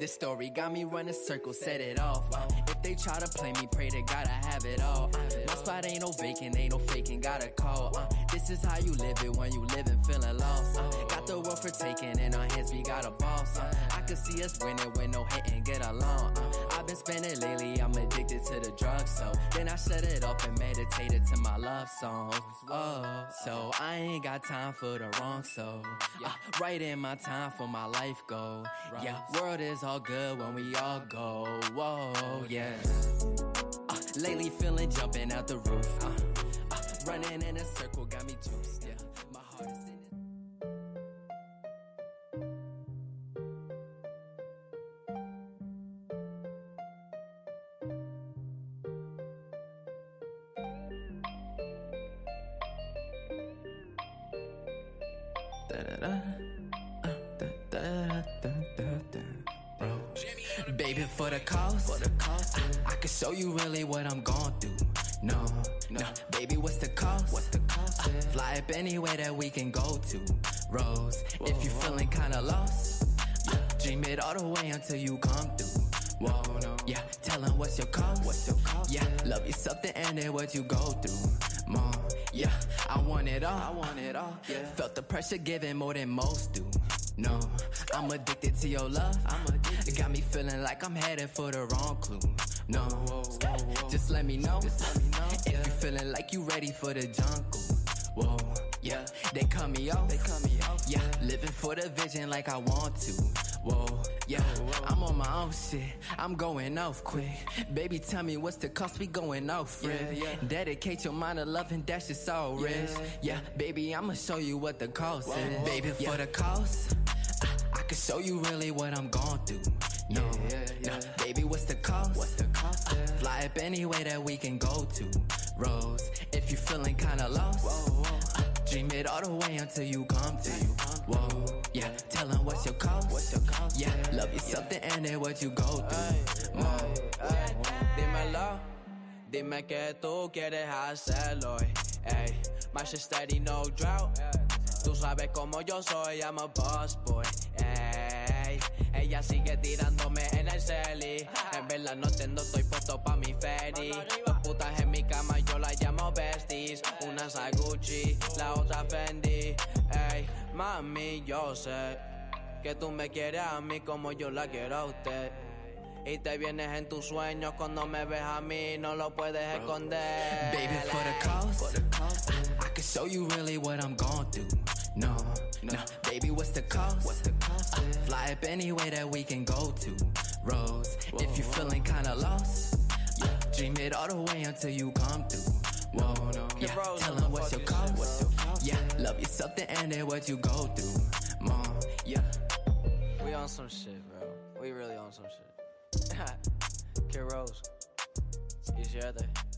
This story got me running circles, set it off. Uh, if they try to play me, pray to God I have it all. My spot ain't no vacant, ain't no faking, gotta call. Uh, this is how you live it when you living feeling lost. Uh, got the world for taking in our hands, we got a boss. I can see us winning with no hate and get along. Been spending lately, I'm addicted to the drugs, so then I shut it off and meditated to my love songs. Oh, so I ain't got time for the wrong So Uh, right in my time for my life goal. Yeah, world is all good when we all go. Whoa, yeah. Uh, lately feeling jumping out the roof. Uh, uh, running in a circle got me. The cost, for the cost, I, I can show you really what I'm going through. No, no, baby, what's the cost? What's the cost? Uh, fly up anywhere that we can go to. Rose, if you're feeling kinda lost, uh, dream it all the way until you come through. Whoa, no, yeah, tell 'em what's your cost? What's your cost? Yeah, love you something and it, what you go through. Mom, yeah, I want it all. I want it all. Yeah. Felt the pressure giving more than most do. No, I'm addicted to your love. I'm addicted. It got me feeling like I'm headed for the wrong clue. No, just let me know. If you feeling like you ready for the jungle. Whoa, yeah. Yeah, they cut me off. They cut me off. Yeah, living for the vision like I want to. Whoa, yeah, I'm on my own shit. I'm going off quick. Baby, tell me what's the cost? We going off, yeah, yeah. Dedicate your mind to love and that's just all risk. Yeah, baby, I'ma show you what the cost is. Baby, for the cost, I, I can show you really what I'm going through. No, no, baby, what's the cost? What's the cost? fly up any way that we can go to. Rose, if you feeling kinda lost, uh, dream it all the way until you come to. Whoa, yeah, tell 'em what's your cost? What's your cost? Yeah, love yourself the end of what you go through. Dímelo, dime que tú quieres hacerlo hoy. Ey, my shit steady, no drought. Tú sabes como yo soy, I'm a boss boy. Ey, ella sigue tirándome en el celi. En verdad no entiendo, estoy puesto pa' mi ferry. Dos putas en mi cama, yo la llamo besties. Una es Gucci, la otra Fendi. Ey, mami, yo sé que tú me quieres a mí como yo la quiero a usted. Y te vienes en tus sueños cuando me ves a mí, no lo puedes esconder. Baby, for the cost, I, I can show you really what I'm going through. No, no, baby, what's the cost? What's the cost? fly up any way that we can go to. Rose, if you're feeling kinda lost, yeah, dream it all the way until you come through. Whoa, no, yeah, tell 'em what's your cost? Yeah, love yourself the end of what you go through. Mom, yeah. We on some shit, bro. We really on some shit. Kid Rose, you share that?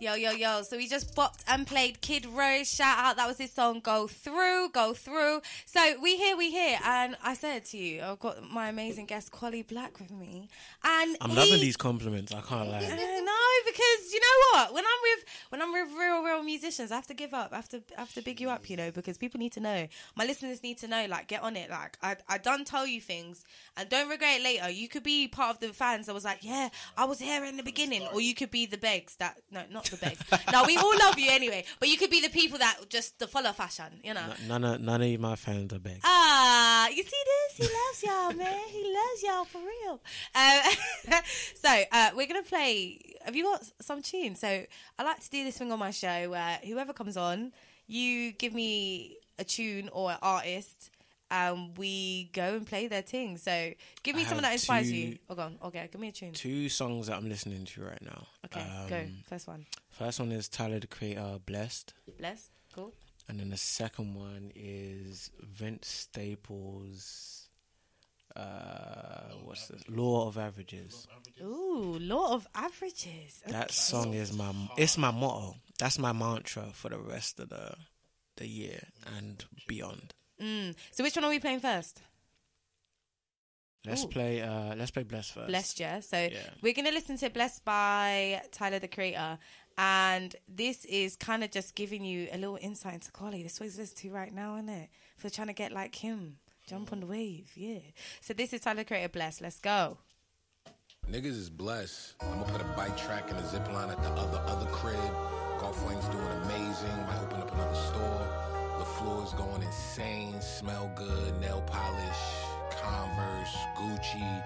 Yo, yo, yo. So we just bopped and played Kid Rose. Shout out. That was his song, Go Through, Go Through. So we here, we here. And I said to you, I've got my amazing guest, Kwoli Black, with me. And I'm he- loving these compliments. I can't lie. no, because you know what? When I'm with when I'm with real, real musicians, I have to give up. I have to I have to big you up, you know, because people need to know. My listeners need to know. Like, get on it. Like, I I done tell you things, and don't regret it later. You could be part of the fans that was like, yeah, I was here in the beginning, or you could be the begs that no, not the begs. no, we all love you anyway, but you could be the people that just the follow fashion, you know. N- None of none of my fans are big. Ah, you see this? He loves y'all, man. He loves y'all for real. Um, so uh, we're gonna play. Have you got some tunes? So I like to do this thing on my show where whoever comes on, you give me a tune or an artist, and we go and play their thing. So give me someone that inspires two- you. Oh, go on. Okay, give me a tune. Two songs that I'm listening to right now. Okay, go. Um, First one. First one is Tyler the Creator, Blessed. Bless. Cool. And then the second one is Vince Staples. Uh, what's this? Law of Averages. Ooh, law of averages. That song is my it's my motto. That's my mantra for the rest of the the year and beyond. Mm. So which one are we playing first? Let's Ooh. play uh let's play Blessed first. Blessed, yeah. So Yeah. we're gonna listen to Blessed by Tyler the Creator, and this is kind of just giving you a little insight into Kwoli. This is what he's listening to right now, isn't it? For trying to get like him, jump on the wave, yeah. So this is Tyler the Creator, Blessed. Let's go. Niggas is blessed. I'm gonna put a bike track and a zip line at the other other crib. Golf Wing's doing amazing. Might open up another store. Floor's going insane. Smell good. Nail polish. Converse. Gucci.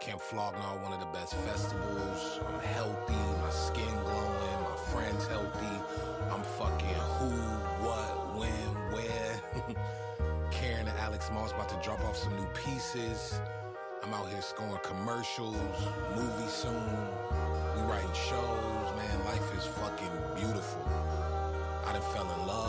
Camp Flog Gnaw, one of the best festivals. I'm healthy. My skin glowing. My friends healthy. I'm fucking who, what, when, where. Karen and Alex Moss about to drop off some new pieces. I'm out here scoring commercials, movies soon. We writing shows, man. Life is fucking beautiful. I done fell in love,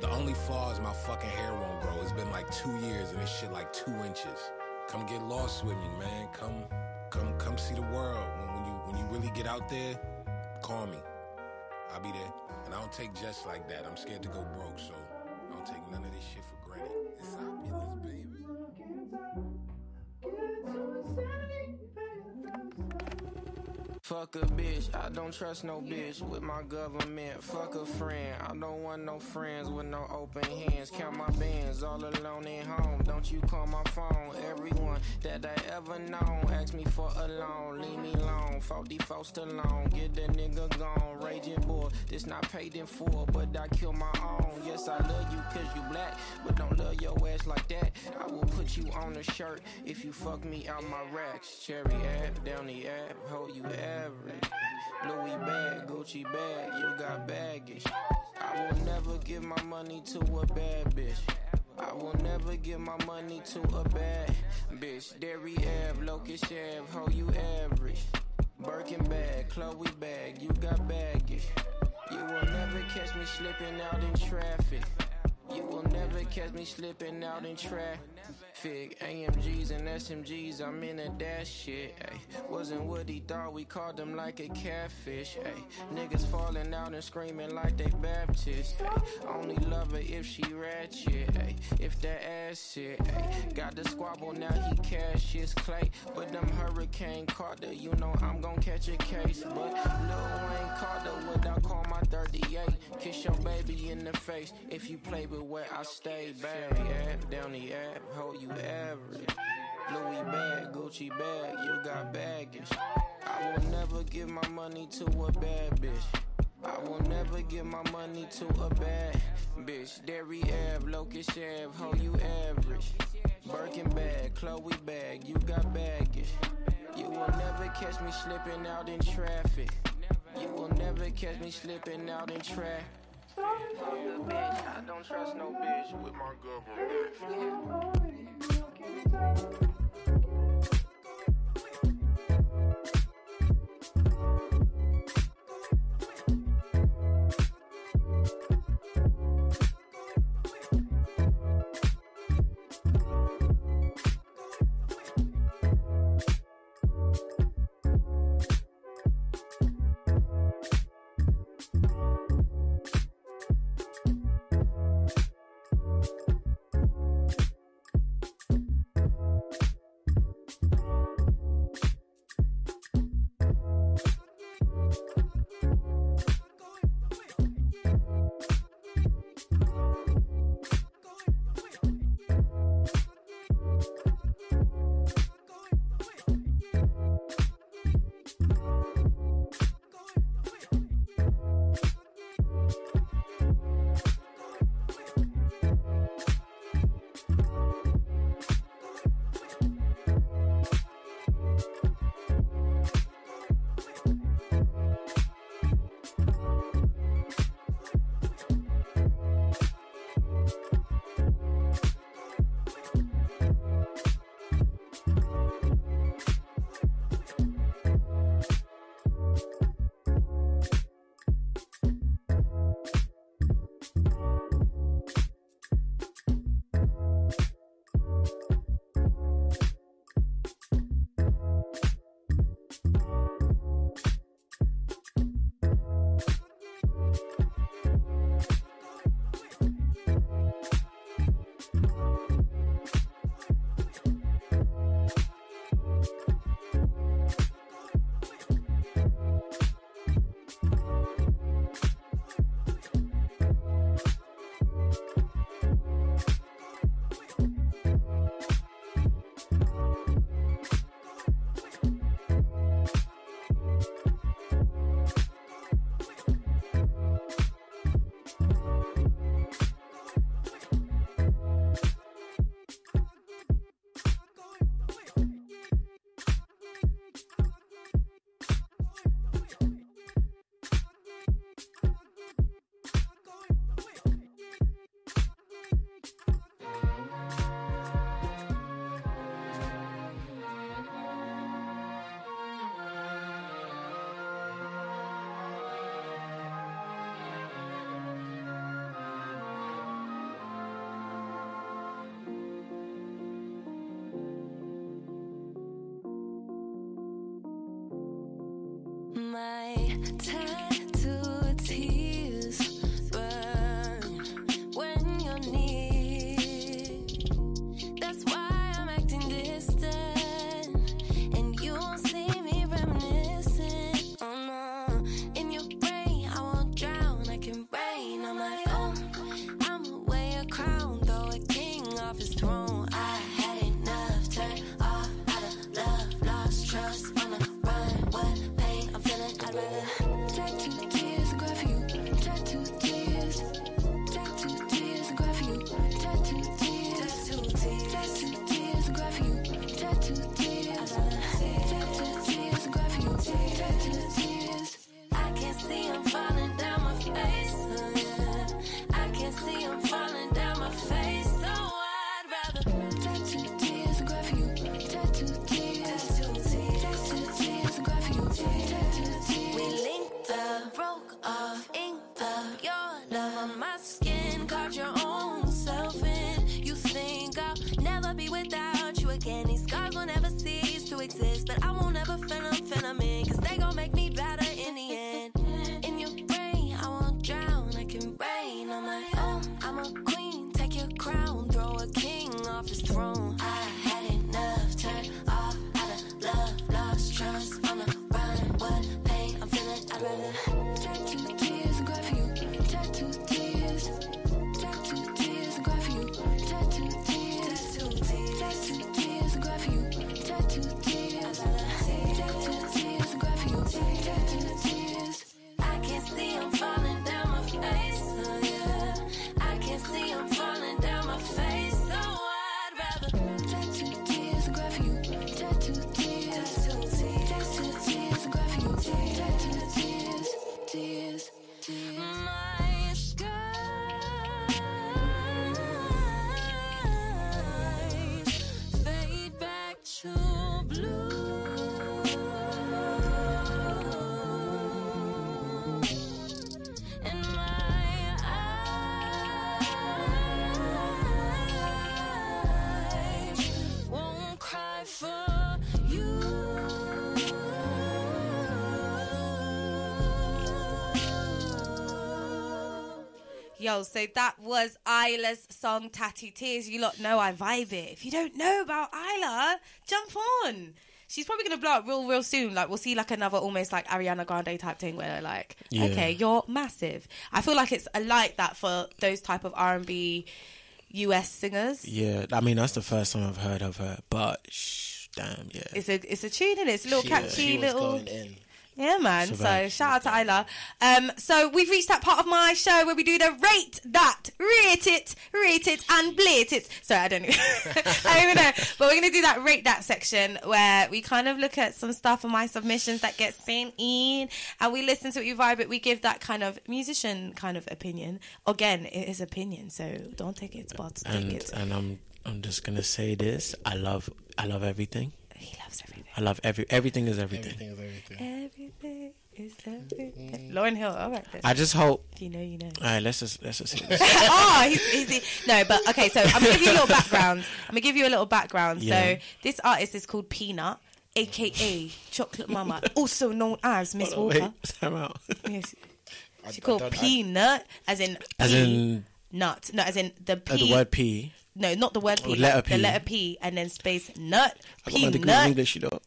the, only flaw is my fucking hair won't grow. It's been like two years, and this shit like two inches. Come get lost with me, man. Come, come, come see the world. When, when you when you really get out there, call me. I'll be there. And I don't take jets like that. I'm scared to go broke, so I don't take none of this shit for granted. Fuck a bitch, I don't trust no bitch with my government. Fuck a friend, I don't want no friends with no open hands. Count my bands all alone at home. Don't you call my phone. Everyone that I ever known ask me for a loan. Leave me alone, 44 Stallone. Get that nigga gone. Raging boy, this not paid in full, but I kill my own. Yes, I love you cause you black, but don't love your ass like that. I will put you on a shirt if you fuck me out my racks. Cherry Ave, down the app, hold you average. Louis bag, Gucci bag, you got baggage. I will never give my money to a bad bitch. I will never give my money to a bad bitch. Derry Ave, Locust Ave, ho, you average. Birkin bag, Chloe bag, you got baggage. You will never catch me slipping out in traffic. You will never catch me slipping out in traffic. AMGs and SMGs, I'm in a dash shit. Ay. Wasn't what he thought, we called him like a catfish. Ay. Niggas falling out and screaming like they Baptist. Ay. Only love her if she ratchet. Ay. If that ass shit. Ay. Got the squabble, now he cash his clay. But them Hurricane Carter, you know I'm gon' catch a case. But Lil Wayne Carter, what I call my 38. Kiss your baby in the face if you play with where I stay. Bag, app, down the app, ho, you average. Louis bag, Gucci bag, you got baggage. I will never give my money to a bad bitch. I will never give my money to a bad bitch. Derry Ave, Locust Ave, ho, you average. Birkin bag, Chloe bag, you got baggage. You will never catch me slipping out in traffic. You will never catch me slipping out in traffic. I don't trust no bitch with my government. Yo, so that was Isla's song Tattoo Tears. You lot know I vibe it. If you don't know about Isla, jump on. She's probably gonna blow up real, real soon. Like we'll see like another almost like Ariana Grande type thing where they're like, Yeah. okay, you're massive. I feel like it's a like that for those type of R and B US singers. Yeah, I mean that's the first time I've heard of her, but shh, damn, yeah. It's a it's a tune and it's a little She- catchy little. Yeah, man. So So, shout out to Isla. Um, so we've reached that part of my show where we do the rate that, rate it, rate it, and blate it. Sorry, I don't know. I don't even know. But we're gonna do that rate that section where we kind of look at some stuff on my submissions that get sent in, and we listen to what you vibe it. We give that kind of musician kind of opinion. Again, it is opinion, so don't take it, but take and it. and I'm I'm just gonna say this. I love I love everything. He loves everything. I love every everything is everything. Everything is everything. Everything is everything. Lauryn Hill. All right. I just hope. If you know, you know. All right, let's just let's just. see this. oh, he's, he's no, but okay. So I'm gonna give you a little background. I'm gonna give you a little background. Yeah. So this artist is called Peanut, aka Chocolate Mama, also known as Miss Hold Walker. wait, time out. Yes. She I called don't- I- Peanut, as in As pea- in nut. No, as in the P. uh, the word P. No, not the word Oh, P. letter like P. The letter P, and then space nut. I got my degree in English, you know.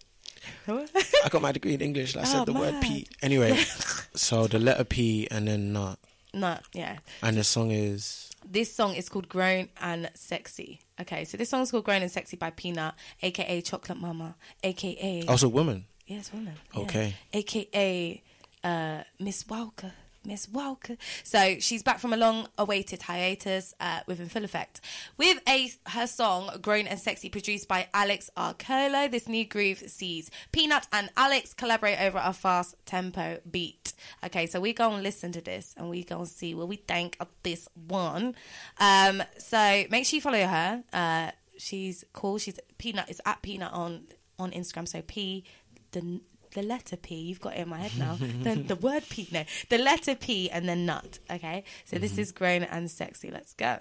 I got my degree in English. I Oh, said the word P. Anyway, so the letter P and then nut, Nut. Yeah. and the song is This song is called Grown and Sexy. Okay, so this song is called Grown and Sexy by Peanut, aka Chocolate Mama, aka also woman. Yes, woman. yeah. Okay. AKA uh, Miss Walker. Miss Walker. So she's back from a long-awaited hiatus uh, with In Full Effect with a her song "Grown and Sexy" produced by Alex Arcolo. This new groove sees Peanut and Alex collaborate over a fast tempo beat. Okay, so we go and listen to this and we go and see what we think of this one. Um, so make sure you follow her. Uh, she's cool. She's Peanut is at Peanut on on Instagram. So P the the letter P. You've got it in my head now. the, the word P. No, the letter P and then nut. Okay. So mm-hmm. this is grown and sexy. Let's go.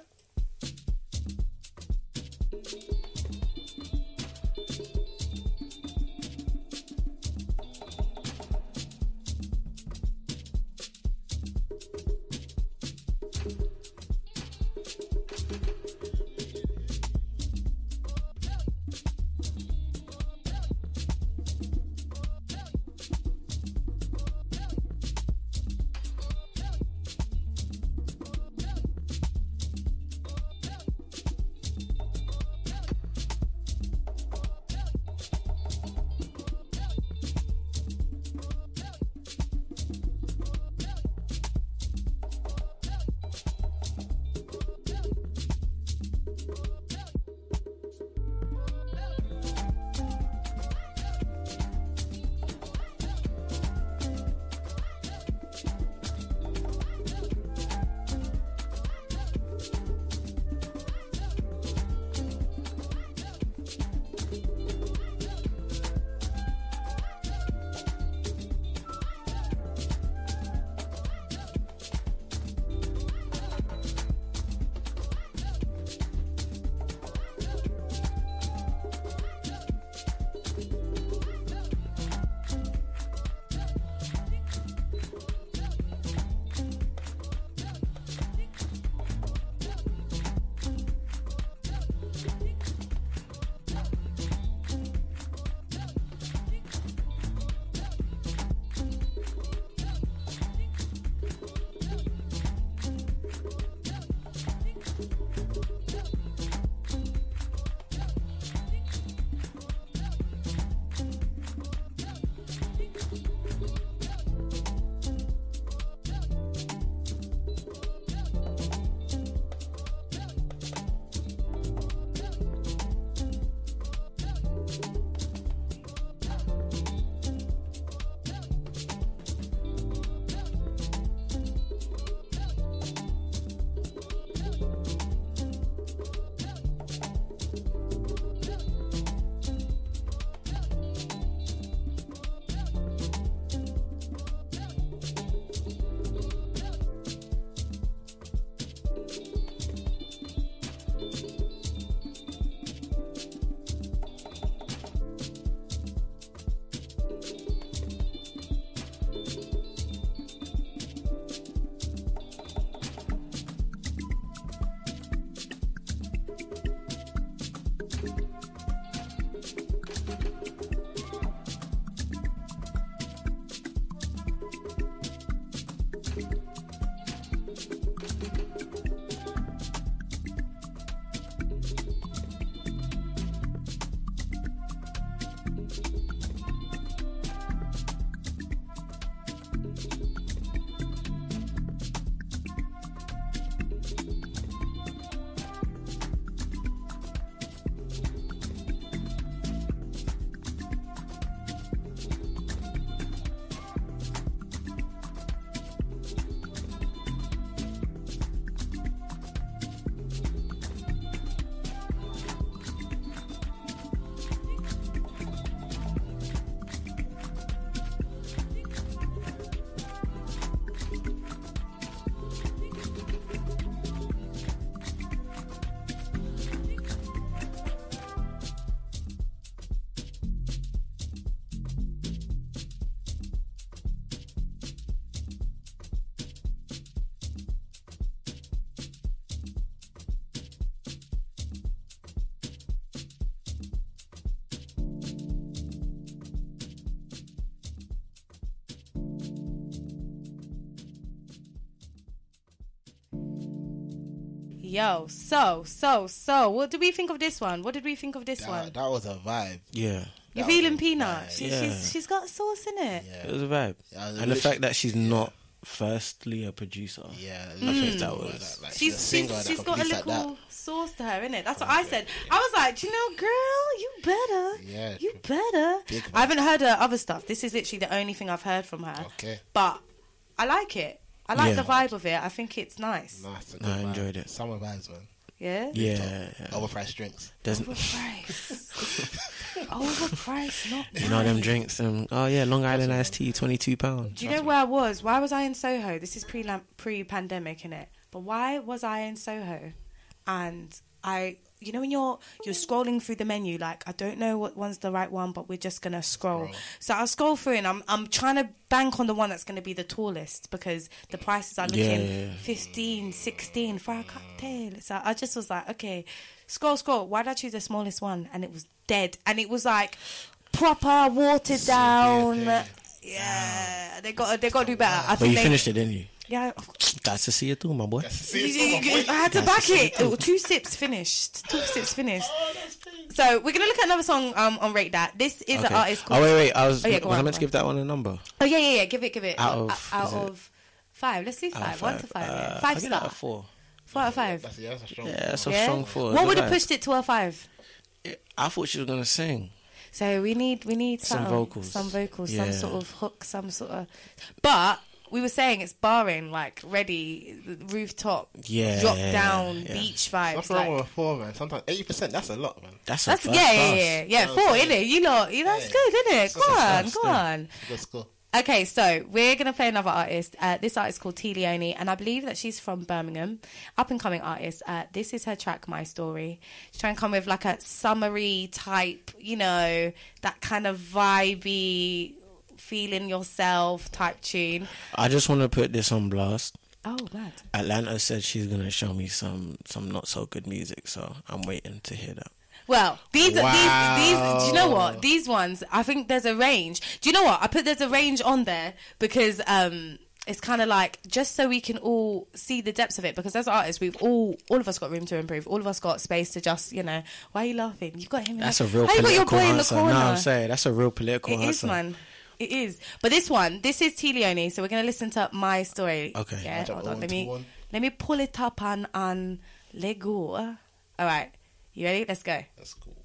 Yo, so, so, so, what did we think of this one? What did we think of this one? That, that was a vibe. Yeah. you're feeling peanut? She, Yeah. she's, she's got sauce in it. Yeah. It was a vibe. Yeah, was and the fact that she's not firstly a producer. Yeah, I think that Mm. was. Like, She's, she's, she's got a little sauce to her, innit? That's what I said. I was like, you know, girl, you better. Yeah, You better. I haven't heard her other stuff. This is literally the only thing I've heard from her. Okay. But I like it. I like Yeah. the vibe of it. I think it's nice. Nice. No, I enjoyed it. Summer vibes, man. Yeah? Yeah. yeah. Overpriced drinks. There's, Overpriced. Overpriced, not you know them drinks. Um, oh yeah, Long Island iced tea, twenty two pounds. Do you know where I was? Why was I in Soho? This is pre pre pandemic, innit? But why was I in Soho? And I, you know, when you're you're scrolling through the menu, like I don't know what one's the right one, but we're just gonna scroll. So I'll scroll through, and I'm I'm trying to bank on the one that's gonna be the tallest because the prices are looking Yeah, yeah, yeah. 15, 16 for a cocktail. So I just was like, okay, scroll, scroll. Why did I choose the smallest one? And it was dead, and it was like proper watered down. Yeah, they got they got to do better. I But you they, finished it, didn't you? Yeah, Got to see it too, my boy. I had to back it. Two sips finished. Two sips finished. So we're gonna look at another song um, on Rate Dat. This is an Okay. artist called. Oh wait, wait. I was. Oh, yeah, go was I meant to give that one a number? Oh yeah, yeah, yeah. Give it, give it. Out Uh, of- out is it- of five. Let's do Out of five. One to five. Uh, yeah. Five star. that a four. Four out of five. That's, yeah, that's a strong. Yeah, that's a Yeah? strong four. What would have pushed it to a five? I thought she was gonna sing. So we need we need Some some vocals. some vocals, Yeah. some sort of hook, some sort of. But we were saying it's barring like ready rooftop, Yeah, drop down yeah. beach vibes. Nothing wrong Like, with a four, man. Sometimes eighty percent. That's a lot, man. That's, that's yeah, yeah, yeah, yeah. Four, innit? You lot, you that's good, isn't it? Go on, go on. Good score. Okay, so we're gonna play another artist. Uh, this artist is called T Leone, and I believe that she's from Birmingham, up and coming artist. Uh, this is her track, My Story. She's trying to come with like a summery type, you know, that kind of vibey, feeling yourself type tune. I just want to put this on blast. Oh, mad. Atlanta said she's gonna show me some some not so good music, so I'm waiting to hear that. Well, these are these these. Do you know what? These ones, I think there's a range. Do you know what? I put there's a range on there because um, it's kind of like just so we can all see the depths of it. Because as artists, we've all all of us got room to improve. All of us got space to just you know. Why are you laughing? You've got him. In That's the, a real How you got your political boy in the answer. corner? No, I'm saying that's a real political It answer. is, man. It is. But this one, this is T Leone, so we're gonna listen to my story. Okay. Yeah. Hold on. Let me one. let me pull it up on on Lego. All right. You ready? Let's go. That's cool.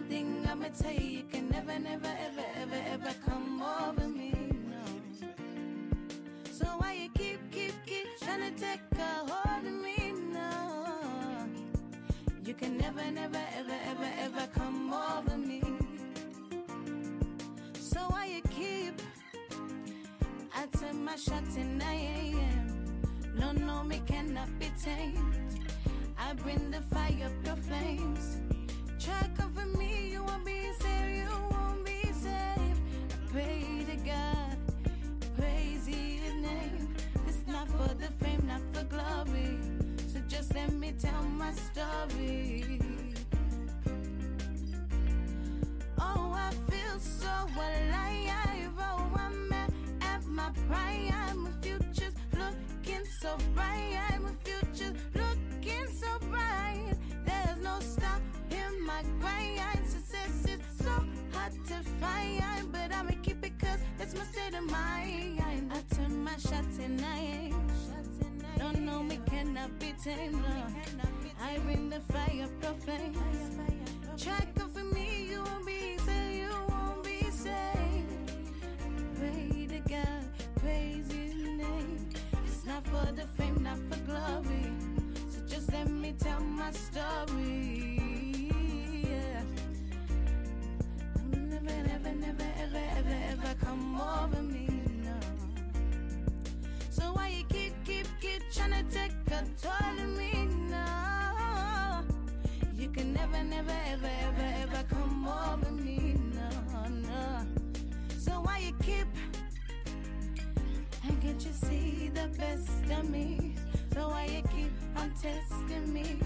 One thing I'ma tell you, you can never, never, ever, ever, ever come over me. No. So why you keep, keep, keep trying to take a hold of me? No. You can never, never, ever, ever, ever come over me. So why you keep I took my shots in 9 a.m. No, no, me cannot be tamed. I bring the fire your flames. Try comfort me, for the fame, not for glory. So just let me tell my story. Oh, I feel so alive. Oh, I'm at, my prime. My future's looking so bright. My future's looking so bright. There's no stop in my grind. Success is hard to find. But I'ma keep it cause that's my state of mind. I turn my shots I ain't. Don't me cannot be tamed. No. I bring the fire up your flames. Try for me, you won't be saved, you won't be saved. Pray to God, praise His name. It's not for the fame, not for glory. So just let me tell my story. never, never, never, ever, ever, ever come over me, no. So why you keep, keep, keep trying to take control of me, no? You can never, never, ever, ever, ever come over me, no, no. So why you keep, and can't you see the best of me? So why you keep on testing me?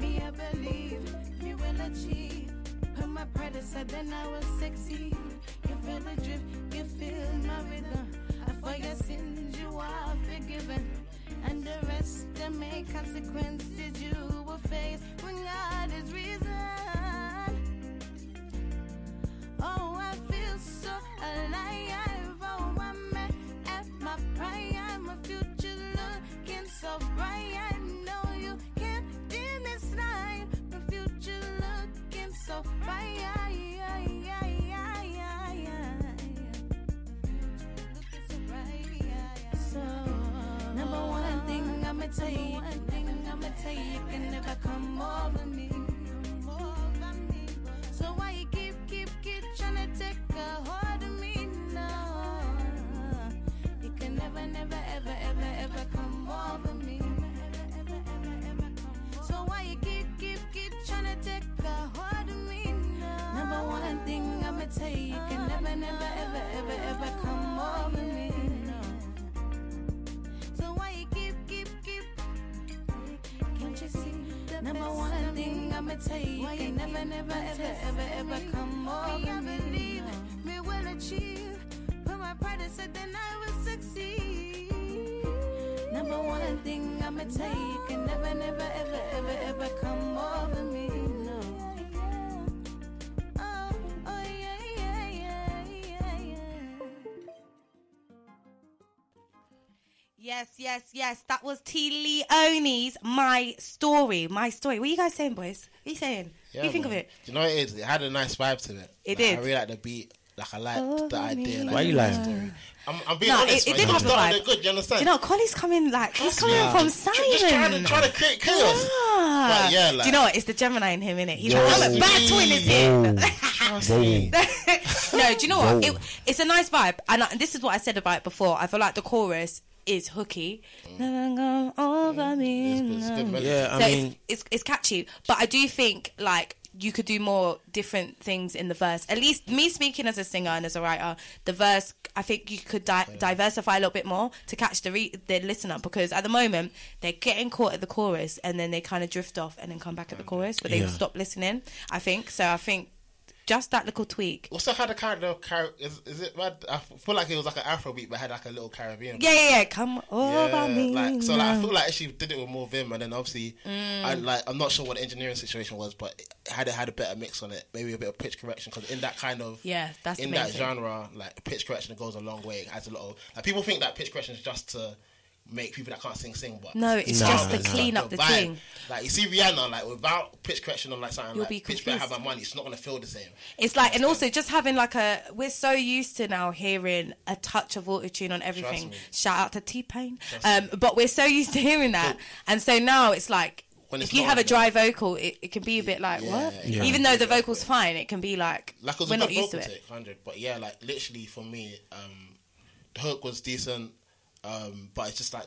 Me, I believe, you will achieve. Put my predecessor, then I was succeed. You feel the drift, you feel my rhythm. For your sins, you are forgiven. And the rest, the main consequences thing I'ma you, you can never, never, ever, ever, ever come over me. I believe me will achieve. Put my predecessor, then I will succeed. Number one thing I'ma tell Yes, yes, yes. That was T. Leone's My Story. My Story. What are you guys saying, boys? What are you saying? what do you think of it? Do you know what it is? It had a nice vibe to it. It Like, did. I really like the beat. Like I like Oh, the idea. Like, Why you the lying? story. I'm, I'm being No, honest. it- it man. did I'm have a vibe. good. You understand? Do you know, Kwoli's coming like he's coming Yeah. from Just Simon. trying to- trying to create chaos. Ah. But yeah, Do you know what? It's the Gemini in him, innit? He's Yo. like, I'm a bad twin is here. Whoa. no, do you know what? It, it's a nice vibe, and, I, and this is what I said about it before. I feel like the chorus is hooky. Never go over me. no. Yeah, I so mean- it's, it's it's catchy, but I do think like you could do more different things in the verse. At least me speaking as a singer and as a writer, the verse I think you could di- diversify a little bit more to catch the re- the listener because at the moment they're getting caught at the chorus and then they kind of drift off and then come back at the chorus, but they Yeah. stop listening. I think so. I think just that little tweak. Also had a kind of car- is, is it mad? I feel like it was like an Afro beat, but had like a little Caribbean. Yeah, yeah, yeah. Come over Yeah, me. like so. Like, I feel like she did it with more vim, and then obviously, Mm. I like I'm not sure what the engineering situation was, but it had it had a better mix on it, maybe a bit of pitch correction because in that kind of Yeah, that's in main that genre, like pitch correction goes a long way. It adds a lot of like people think that pitch correction is just to make people that can't sing sing, but No, it's not. just to clean up the thing. Like you see Rihanna, like without pitch correction on like something You'll like be pitch better have my money, it's not gonna feel the same. It's like, and also just having like a, we're so used to now hearing a touch of autotune on everything. Shout out to T Pain. Um, but we're so used to hearing that. And so now it's like, When if you have a dry vocal, it, it can be a bit like, what? yeah. Even though the vocal's fine, it can be like, Like we're not used to it. hundred. But yeah, like literally for me, um, the hook was decent, um, but it's just like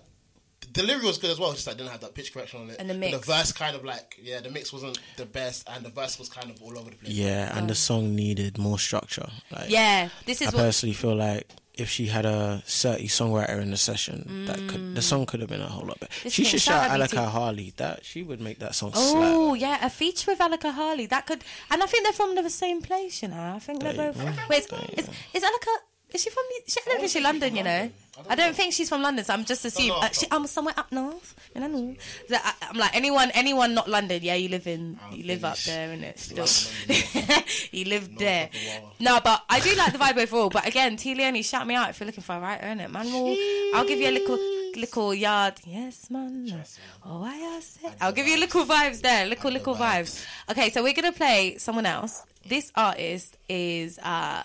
the delivery was good as well. Just like didn't have that pitch correction on it, And the But mix. the verse kind of like yeah, the mix wasn't the best, and the verse was kind of all over the place. Yeah, and the song needed more structure. Like, Yeah, this is I what- personally feel like if she had a certain songwriter in the session, that could the song could have been a whole lot better. This she should shout shout out Alaka Harley. That she would make that song slap. Oh yeah, a feature with Alaka Harley. That could, and I think they're from the same place. You know, I think they're both. Wait, is, is, is Alaka? Is she from? She, I don't think she's London. You know, I don't think she's from London. So I'm just assuming uh, she, I'm somewhere up north. You know, So I, I'm like anyone, anyone not London. Yeah, you live in, you live up there, and it's still, you live there. No, but I do like the vibe overall. But again, T Leone, shout me out if you're looking for a writer, innit? Man, will I'll give you a little, little yard. Yes, man. Oh, I it. I'll give you little vibes there, little, little vibes. Okay, so we're gonna play someone else. This artist is uh,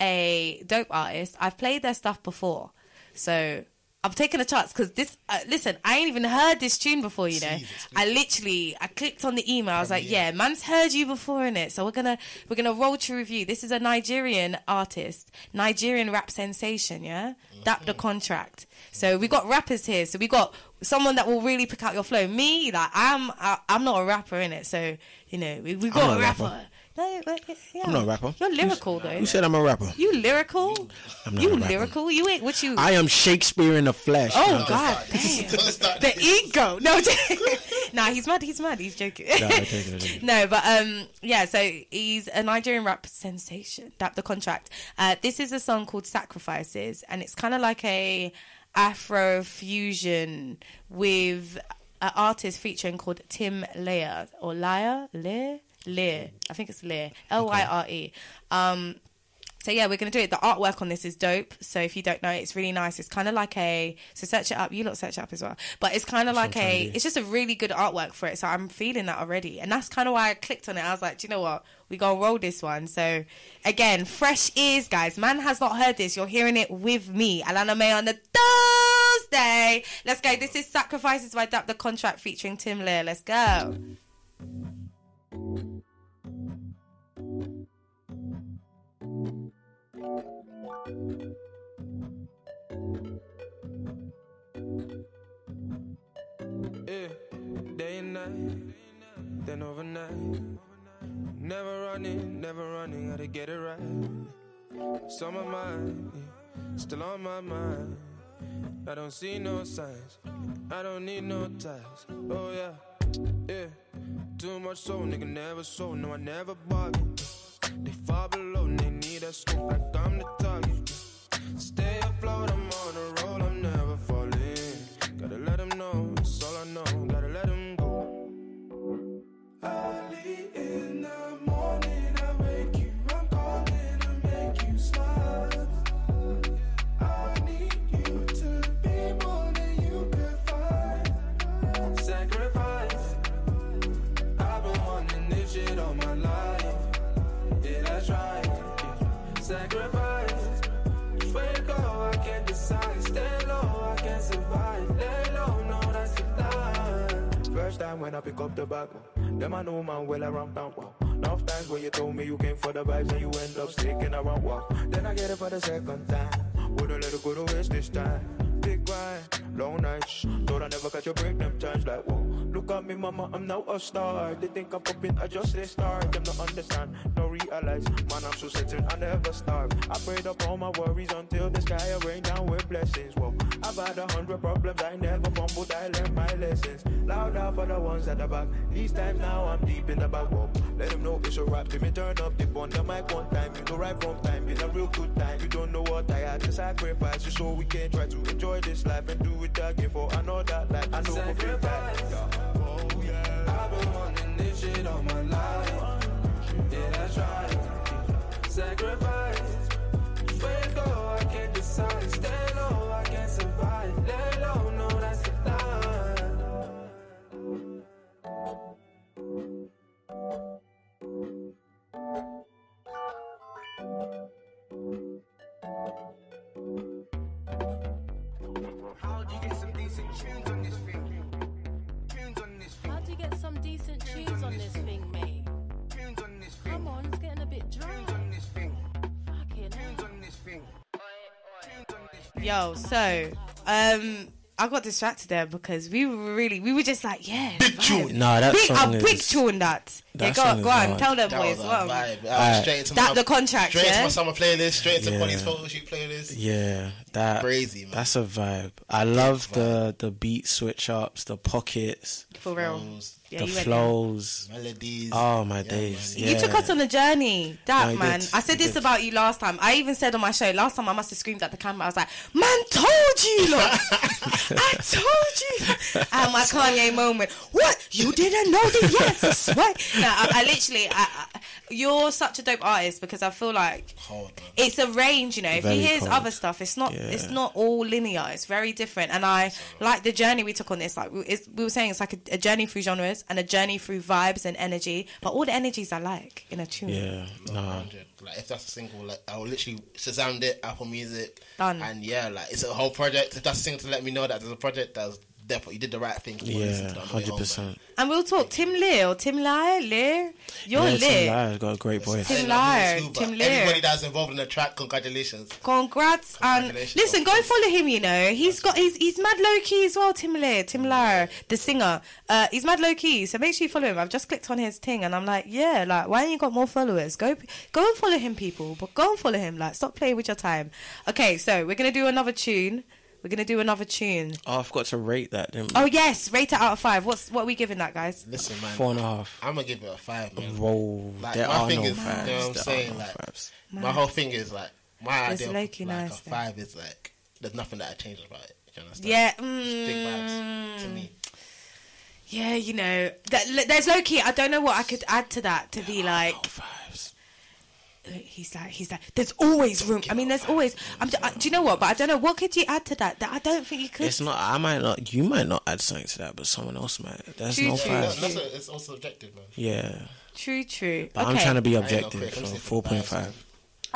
a dope artist. I've played their stuff before, so I'm taking a chance because this. Uh, listen, I ain't even heard this tune before. You know, I literally I clicked on the email. I was like, yeah, man's heard you before in it. So we're gonna we're gonna roll to review. This is a Nigerian artist, Nigerian rap sensation. Yeah, that the contract. So we got rappers here. So we got someone that will really pick out your flow. Me, like I'm I, I'm not a rapper in it. So you know we we got a a rapper. rapper. No, but, yeah. I'm not a rapper. You're lyrical though. Who said I'm a rapper? You lyrical? I'm not You a rapper. lyrical? You ain't what you? I am Shakespeare in the flesh. Oh No. God, damn. the ego. No, nah, he's mad. He's mad. He's joking. No, I'm joking, I'm joking. no, but um, yeah. So he's a Nigerian rap sensation. That the contract. Uh, this is a song called "Sacrifices," and it's kind of like a Afro fusion with an artist featuring called Tim Lear or Lear Lear Lear. I think it's Lear. L Y R E. Um. So yeah, we're gonna do it. The artwork on this is dope. So if you don't know, it, it's really nice. It's kind of like a so search it up. You lot search it up as well. But it's kind of like what I'm trying a. It's just a really good artwork for it. So I'm feeling that already, and that's kind of why I clicked on it. I was like, do you know what? We gonna roll this one. So again, fresh ears, guys. Man has not heard this. You're hearing it with me, Atlanta Mae on the Thursday. Let's go. This is Sacrifices by Dap the Contract featuring Tim Lear. Let's go. Yeah, day and night, then overnight. Never running, never running, gotta get it right. It's on my mind, still on my mind. I don't see no signs, I don't need no ties. Oh yeah, yeah. Too much soul, nigga never sold, no I never bargain. They fall below, they need a scoop like I'm the target. Stay afloat, I'm on up oh, them I know man well around town. Wow. Enough times when you told me you came for the vibes and you end up sticking around. Wow. Then I get it for the second time. Wouldn't let it go to waste this time. Big grind, long nights. Thought I never catch a break them times like whoa. Look at me, mama, I'm now a star. They think I'm popping, I just say start. Them not understand, no realize. Man, I'm so certain I never starve. I prayed up all my worries until the sky rain down with blessings. Whoa, I've had a hundred problems, I never fumbled, I learned my lessons. Loud out for the ones at the back. These times now I'm deep in the back. Whoa, let them know it's a rap. Let me turn up the on the mic one time. You know right from time, been a real good time. You don't know what I had to sacrifice just so we can try to enjoy this life and do it again for another life. I know we'll be back. Been wanting this shit all my life. Yeah, that's right. Sacrifice. Wake up, I can't decide. Stay low, I can't survive. Lay low, no, that's the line. Yo, so um, I got distracted there because we were really, we were just like, yeah, big tune. Nah, that big, song I big is- tune that. Yeah, go on, go on, hard. tell them That boys. was a Well, vibe. Uh, Alright. straight into That my, the contract, straight into yeah? my summer playlist, straight into Yeah. Bonnie's photo shoot playlist. Yeah, that Crazy, man. That's a vibe. I love the the beat switch ups, the pockets, For real. Yeah, the flows, melodies. Oh my days! You took us on a journey, that No, man. did. I said I this did. about you last time. I even said on my show last time. I must have screamed at the camera. I was like, "Man, told you, look, I told you." And my Kanye moment. What? You didn't know the yes? I swear. No, I, I literally. I, I, you're such a dope artist because I feel like it's a range. You know, if Very you hear cold. other stuff, it's not. It's not all linear. It's very different. And I like the journey we took on this. Like we, it's, we were saying, it's like a, a journey through genres and a journey through vibes and energy. But all the energies I like in a tune. Yeah, no. Like if that's a single, like I will literally Shazam it, Apple Music, Done. and yeah, like it's a whole project. If that's a single to let me know that there's a project, that's definitely you did the right thing. to Yeah, listen to that on the way hundred home, percent. And we'll talk Tim Lear or Tim Lear. Lear, you're yeah, lit. Tim Lyre's got a great voice. Tim man. Lear, Too, but Tim Lear. Everybody that's involved in the track, congratulations. Congrats and Congratulations, listen, go and follow him. You know he's got he's he's mad low key as well. Tim Lear, Tim Lear, the singer. Uh, he's mad low key. So make sure you follow him. I've just clicked on his thing and I'm like, yeah, like why ain't you got more followers? Go go and follow him, people. But go and follow him. Like stop playing with your time. Okay, so we're gonna do another tune. We're gonna do another tune. Oh, I forgot to rate that. Didn't we? Oh yes, rate it out of five. What's what are we giving that, guys? Listen, man. Four and a half. I'm gonna give it a five, man. Whoa, Like there my are thing no is, fives. you know what I'm There saying? no like, fives. my whole thing is like my It's idea of like nice a then. five is like there's nothing that I change about it. Do you understand? Yeah, Just big vibes to mm. me. Yeah, you know, that, there's low key. I don't know what I could add to that to be like. He's like, he's like. There's always room. I mean, there's always. I'm. I, do you know what? But I don't know. What could you add to that? That I don't think you could. It's not. I might not. You might not add something to that, but someone else might. There's True, no true, fives. That's a, it's also subjective, man. Yeah, True, true. but okay. I'm trying to be I ain't no objective. quick, So four point five.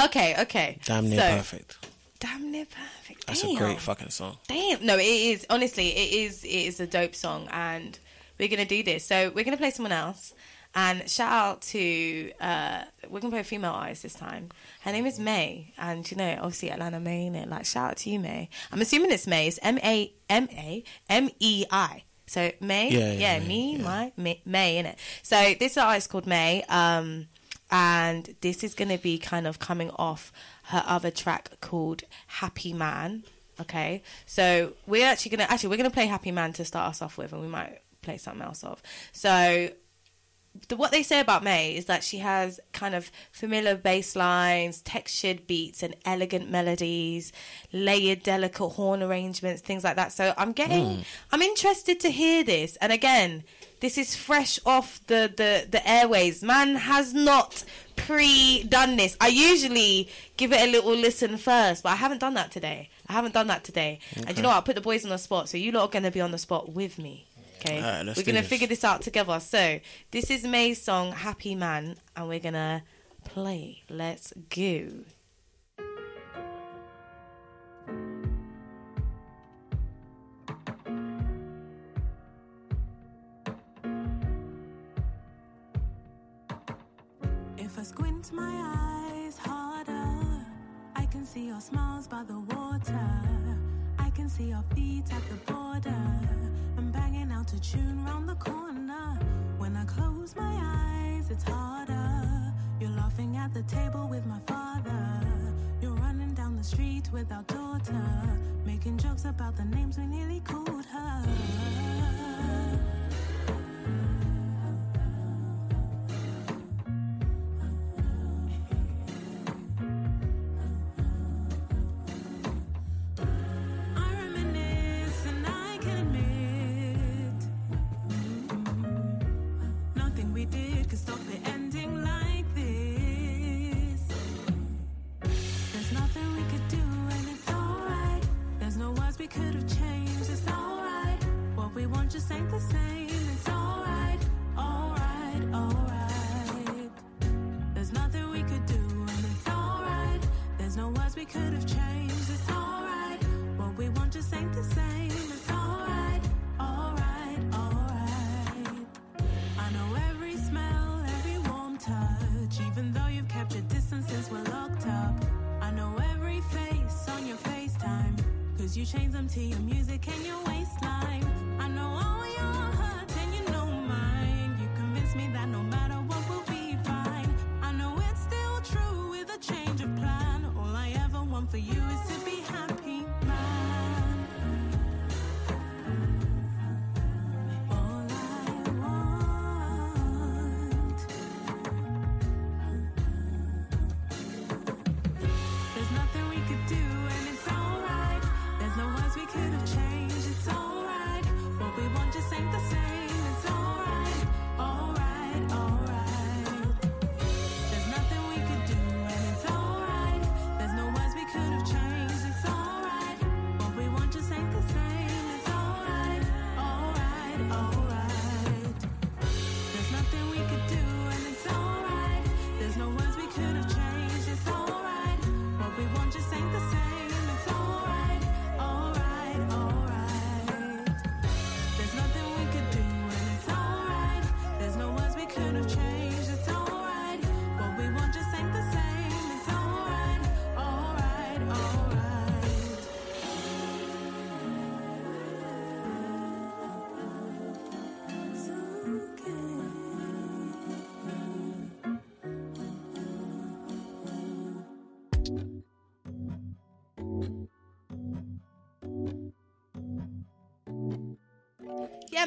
Okay, okay. Damn near So, perfect. Damn near perfect. That's Damn. a great fucking song. Damn. No, it is. Honestly, it is. It is a dope song, and we're gonna do this. So we're gonna play someone else. And shout out to uh, we're gonna play a female artist this time. Her name is May, and you know, obviously Atlanta Mae. In it, like shout out to you, May. I'm assuming it's May. It's M A M A M E I. So May, Yeah, yeah, May, me, my May, May in it. So this artist called May, um, and this is gonna be kind of coming off her other track called Happy Man. Okay, so we're actually gonna actually we're gonna play Happy Man to start us off with, and we might play something else off. So the, what they say about May is that she has kind of familiar bass lines, textured beats, and elegant melodies, layered, delicate horn arrangements, things like that. So I'm getting, Mm. I'm interested to hear this. And again, this is fresh off the the the airways. Man has not pre done this. I usually give it a little listen first, but I haven't done that today. I haven't done that today. And you know what? I put the boys on the spot, so you lot are going to be on the spot with me. Okay, Alright, let's we're do gonna this. figure this out together. So this is May's song "Happy Man," and we're gonna play. Let's go. If I squint my eyes harder, I can see your smiles by the water. I can see your feet at the border. A tune round the corner. When I close my eyes, it's harder. You're laughing at the table with my father. You're running down the street with our daughter. Making jokes about the names we nearly called her. Cause you change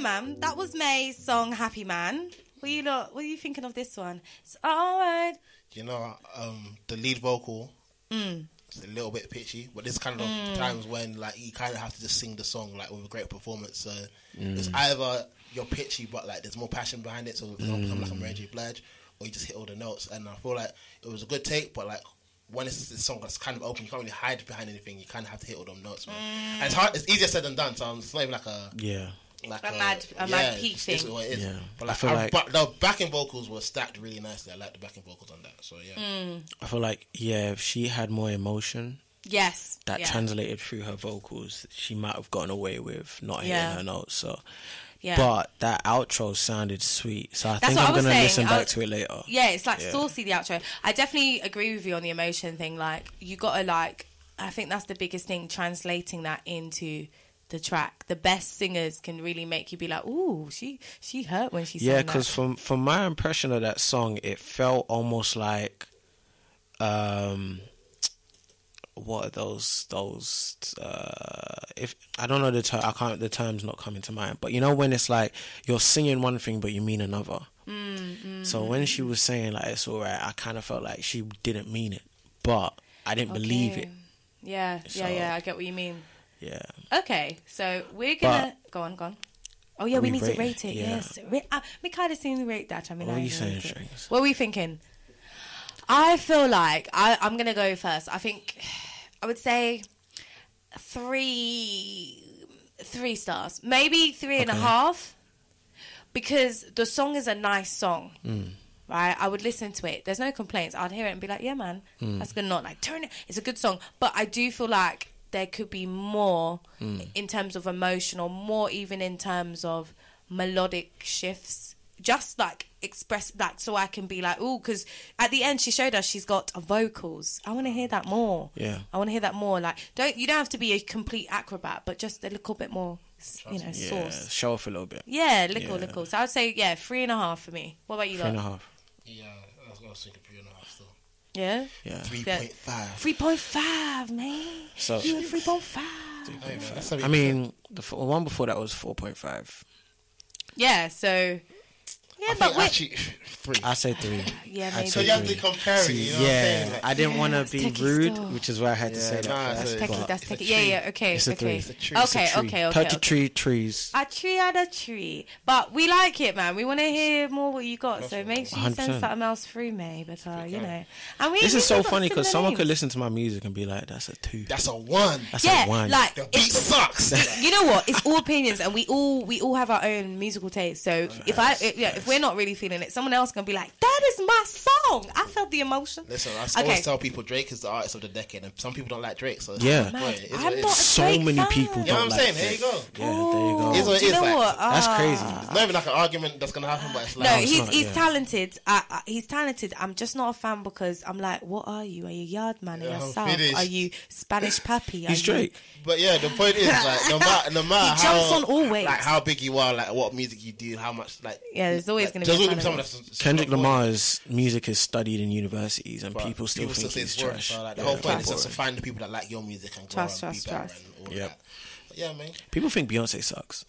man. That was May's song "Happy Man." What you lot? What are you thinking of this one? It's alright. You know, um, the lead vocal Mm. is a little bit pitchy, but there's kind of Mm. times when like you kind of have to just sing the song like with a great performance. So Mm. it's either you're pitchy, but like there's more passion behind it, so it doesn't become like a Mary J. Blige, or you just hit all the notes. And I feel like it was a good take, but like. When it's this song that's kind of open, you can't really hide behind anything. You kind of have to hit all them notes, man. And it's hard. It's easier said than done. So it's not even like a Yeah. Like A mad- a mad peak it's- it's thing. what it is. Yeah. But I feel I- like- but the backing vocals were stacked really nicely. I like the backing vocals on that. So yeah. Mm. I feel like yeah, if she had more emotion, Yes. that yeah. translated through her vocals, she might have gotten away with not hitting Yeah. her notes. So, Yeah. but that outro sounded sweet. So I That's think what I I'm was gonna saying. listen I- back to it later. Yeah, it's like Yeah. saucy the outro. I definitely agree with you on the emotion thing. Like you gotta like. I think that's the biggest thing. Translating that into the track. The best singers can really make you be like, "Ooh, she she hurt when she Yeah, because from from my impression of that song, it felt almost like, um, what are those those uh, if I don't know the term, I can't the term's not coming to mind. But you know when it's like you're singing one thing but you mean another. Mm, mm, So when she was saying like it's alright, I kind of felt like she didn't mean it, but I didn't believe it. Yeah, yeah, yeah. I get what you mean. Yeah. Okay, so we're gonna go on, go on. Oh yeah, we, We need rate to rate it, it. yeah. Yes, Ra- uh, we kind of seen the rate that. I mean, What I are you saying, it. What are we thinking? I feel like I, I'm gonna go first. I think I would say three, three stars, maybe three and a half, because the song is a nice song. Mm. Right, I would listen to it. There's no complaints. I'd hear it and be like, "Yeah, man, Mm. that's good." Not like turn it. It's a good song, but I do feel like there could be more Mm. in terms of emotional, more even in terms of melodic shifts. Just like express that, so I can be like, "Oh," because at the end she showed us she's got vocals. I want to hear that more. Yeah. I want to hear that more. Like, don't you don't have to be a complete acrobat, but just a little bit more, you know, Yeah, sauce. show off a little bit. Yeah, little, Yeah. little. So I would say, yeah, three and a half for me. What about you? Three and a half. Yeah, I was, I was thinking three and a half still. Yeah. Yeah. Three point five. Three point five, man. So- you at three point five. I mean, the f- one before that was four point five. Yeah. So. Yeah, I but think wait. actually three. I say three. Yeah, I'd maybe. So you have to compare it, you know what I'm yeah, saying? Like- I didn't Yeah, want to that's be techie rude, still. which is why I had to Yeah, say that. nah, first, it's a- That's techie. but That's it's a techie. Yeah, yeah. Okay. It's a three. okay. It's a tree. It's a Okay. tree. Okay. Okay. Thirty-three trees. A tree and a tree, but we like it, man. We want to hear more what you got. So make sure you send 100%. something else through, May. But uh, you know, and we. This we is so got funny because similar someone names. could listen to my music and be like, "That's a two. That's a one. That's yeah, a one." like The beat sucks. you know what? It's all opinions, and we all we all have our own musical taste. So if I yeah, if we're not really feeling it, someone else can be like, "That is my song. I felt the emotion." Listen, I Okay. always tell people Drake is the artist of the decade, and some people don't like Drake. So Yeah. it's what I'm what it is. not a so Drake many fan. people You know don't what I'm like saying? Here you go. Yeah, there you go. It is what it Do you know like, what? That's Ah. crazy. It's not even like an argument that's gonna happen, but it's like No, it's he's not, he's yeah. talented. Uh, uh, he's talented. I'm just not a fan because I'm like, what are you? Are you yard man? Are Yeah, you south? Are you Spanish puppy? Are He's you- Drake. But yeah, the point is like no matter no matter He jumps how on all waves. like how big you are, like what music you do, how much like Yeah, there's always like, gonna be a always fan someone Kendrick not for it, Lamar's music is studied in universities, and but people still think say he's it's trash. So like the Yeah, whole point is just to find the people that like your music and go Trust, and trust, be better trust. and all Yep. that. But yeah, man, People think Beyonce sucks.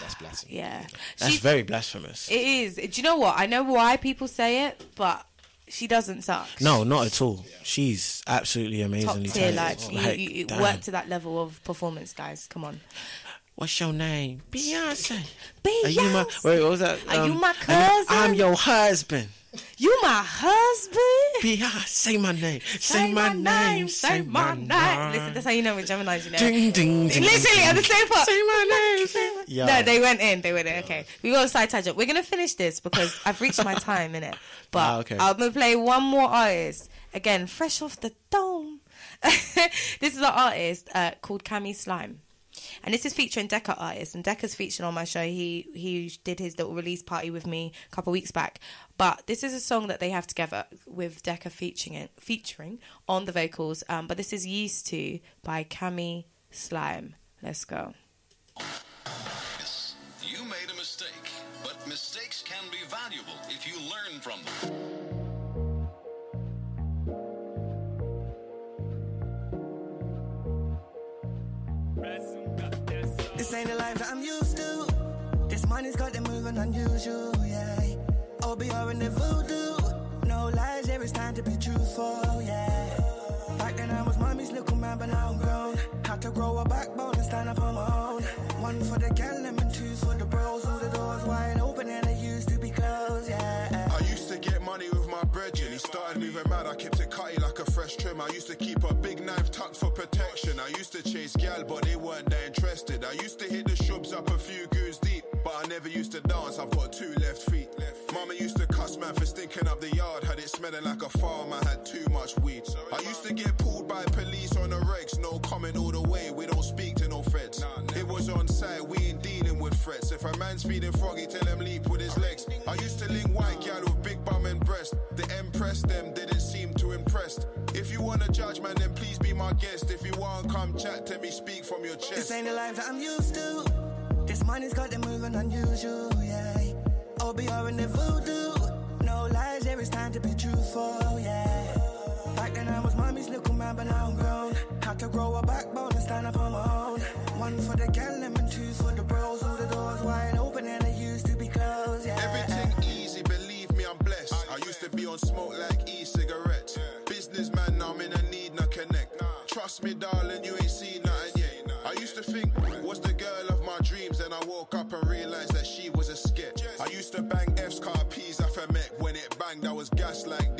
that's blasphemy. Yeah, That's She's- very blasphemous. It is. Do you know what? I know why people say it, but she doesn't suck. No, not at all. She's absolutely Top amazingly tier, like, talented. you, Like, you, you damn. work to that level of performance, guys. Come on. What's your name? Beyonce. Beyonce. Are you my? Wait, what was that? Um, Are you my and I'm your husband. You my husband. Beyonce, say my name. Say, my, name. Say my name. Listen, that's how you know we're Gemini's, you know. Ding ding ding. Literally at the same part. Say my name. Say my... Yeah. No, they went in. They went in. Okay, we got a side tangent. We're gonna finish this because I've reached my time in it. But Ah, okay. I'm gonna play one more artist again, fresh off the dome. this is an artist uh, called Cami Slime. And this is featuring Decca artist, and Decca's featured on my show. He he did his little release party with me a couple weeks back. But this is a song that they have together with Decca featuring it, featuring on the vocals. Um, but this is "Used to" by Cami Slime. Let's go. You made a mistake, but mistakes can be valuable if you learn from them. This ain't the life that I'm used to. This money's got them moving unusual, yeah. OBR and the voodoo. No lies, yeah, it's time to be truthful, yeah. Back then I was mommy's little man, but now I'm grown. Had to grow a backbone and stand up on my own. One for the gal and two for the bros. All the doors wide open and they used to be closed, yeah. I used to get money with my brethren. He started moving mad. I kept it cutty like fresh trim. I used to keep a big knife tucked for protection. I used to chase gal, but they weren't that interested. I used to hit the shrubs up a few goons deep, but I never used to dance. I've got two left feet. Mama used to cuss man for stinking up the yard. Had it smelling like a farm. I had too much weed. I used to get pulled by police on the regs. No comment all the way. We don't speak to no feds. It was on site. We ain't dealing with threats. If a man's feeding froggy, tell him leap with his legs. I used to link white gal with big bum and breast. The empress them didn't seem too impressed. If you wanna judge man, then please be my guest. If you want come chat to me, speak from your chest. This ain't the life that I'm used to. This money's got them moving unusual, yeah. OBR and the voodoo. No lies, yeah, it's time to be truthful, yeah. Then I was mommy's little man, but now I'm grown. Had to grow a backbone and stand up on my own. One for the and two for the bros. All the doors wide open and they used to be closed, yeah. Everything easy, believe me, I'm blessed. I used to be on smoke like e-cigarettes. Businessman, now I'm in a need, not connect. Trust me, darling, you ain't seen nothing yet. I used to think, was the girl of my dreams? Then I woke up and realized that she was a sketch. I used to bang F's car P's off a. When it banged, I was gas like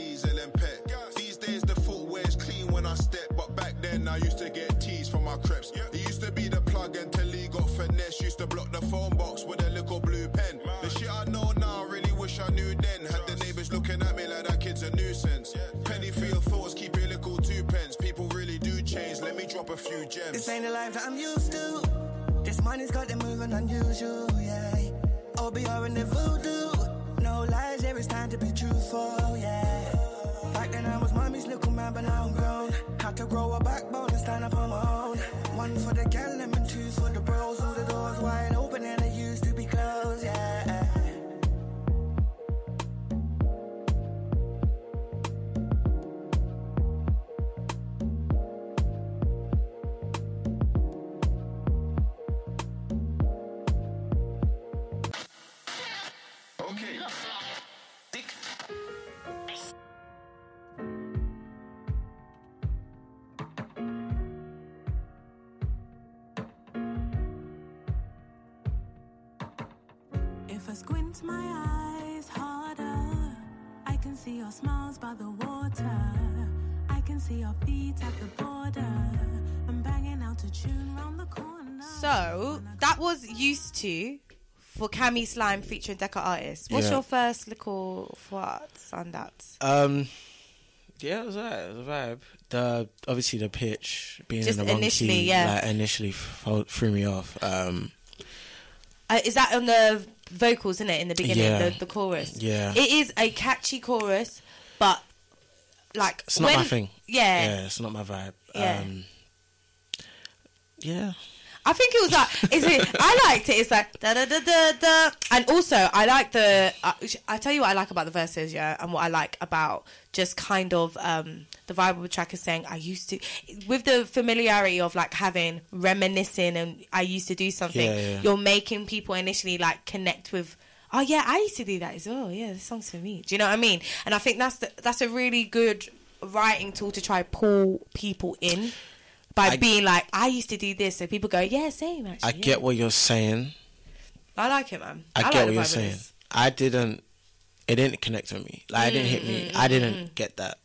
used to get teased for my creps. It used to be the plug until he got finesse. Used to block the phone box with a little blue pen. Man. The shit I know now, I really wish I knew then. Had the neighbors looking at me like that kid's a nuisance. Penny for your thoughts, keep your little two pence. People really do change. Let me drop a few gems. This ain't the life that I'm used to. This money's got them moving unusual, yeah. OBR and the voodoo. No lies, yeah, it's time to be truthful, yeah. Had to grow a backbone and stand up on my own. One for the gal and two for the bros. To for Cami Slime featuring Deca Artist. What's Yeah. your first little thoughts on that? Um, yeah, it was was a vibe. The obviously the pitch being Just in the wrong initially, key, yeah. like initially f- threw me off. Um, Uh, is that on the vocals, isn't it, in the beginning, Yeah. the, the chorus? Yeah. It is a catchy chorus, but like it's not my thing. Yeah. yeah, it's not my vibe. Yeah. Um, yeah. I think it was like, is it? I liked it. It's like da da da da da, and also I like the. Uh, I tell you what I like about the verses, yeah, and what I like about just kind of um the vibe of the track is saying I used to, with the familiarity of like having reminiscing and I used to do something. Yeah, yeah. You're making people initially like connect with. Oh yeah, I used to do that as well. Yeah, this song's for me. Do you know what I mean? And I think that's the, that's a really good writing tool to try pull people in by I- being like, I used to do this, so people go, yeah, same. Actually, I yeah. get what you're saying. I like it, man. I, like get the what you're saying. I didn't. It didn't connect with me. Like it didn't hit me. Mm, I mm, didn't mm, get that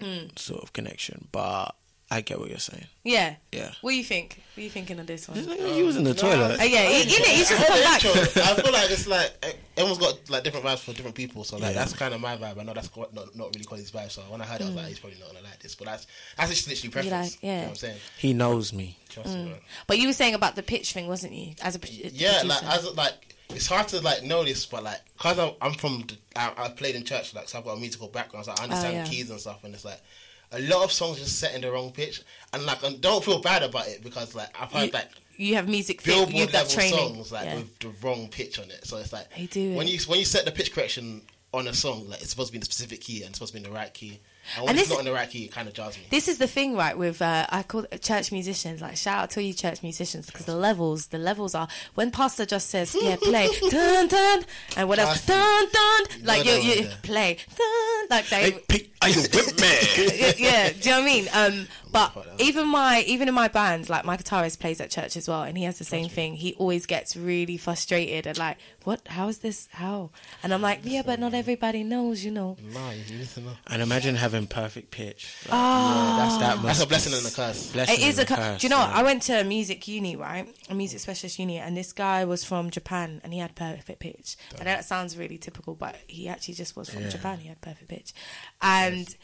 Mm. sort of connection. But I get what you're saying. Yeah. Yeah. What do you think? What are you thinking of this one? You was in the toilet. Oh, yeah, he, innit? He's just I come back. I feel like it's like eh, everyone's got like different vibes for different people. So like Yeah. that's kind of my vibe. I know that's not not really Kwoli's vibe. So when I heard it, I was like, Mm. he's probably not gonna like this. But that's that's just literally You preference. like- You know yeah. what I'm saying? He knows me. Trust me, Mm. man. But you were saying about the pitch thing, wasn't you? As a Yeah, producer. like as like it's hard to like know this, but like because I'm, I'm from the, I, I played in church, like so I've got a musical background, so I understand Oh, yeah. keys and stuff, and it's like a lot of songs just set in the wrong pitch, and like I don't feel bad about it because like I've heard You- like you have music billboard you have that level training. songs like yeah. with the wrong pitch on it, so it's like They do when you when you set the pitch correction on a song, like it's supposed to be in the specific key and it's supposed to be in the right key. And when And it's this- not in the right key, it kind of jars me. This is the thing, right? With uh, I call it church musicians. Like shout out to you, church musicians, because the levels, the levels are when pastor just says, "Yeah, play, dun dun," and what else, dun dun, like No, you, no, you play, dun, like they. Are you whip yeah, yeah, do you know what I mean? Um, but even my even in my band, like my guitarist plays at church as well, and he has the same thing. He always gets really frustrated and like, "What? How is this? How?" And I'm like, "Yeah, but not everybody knows, you know." Nah, you need to know. And imagine having perfect pitch. Like, Ah. yeah, that's that. That's a blessing be- and a curse. Blessing It is a. cu- curse, Do you know? what? yeah. I went to a music uni, right? A music specialist uni, and this guy was from Japan, and he had perfect pitch. I know that sounds really typical, but he actually just was from Yeah. Japan. He had perfect pitch, and.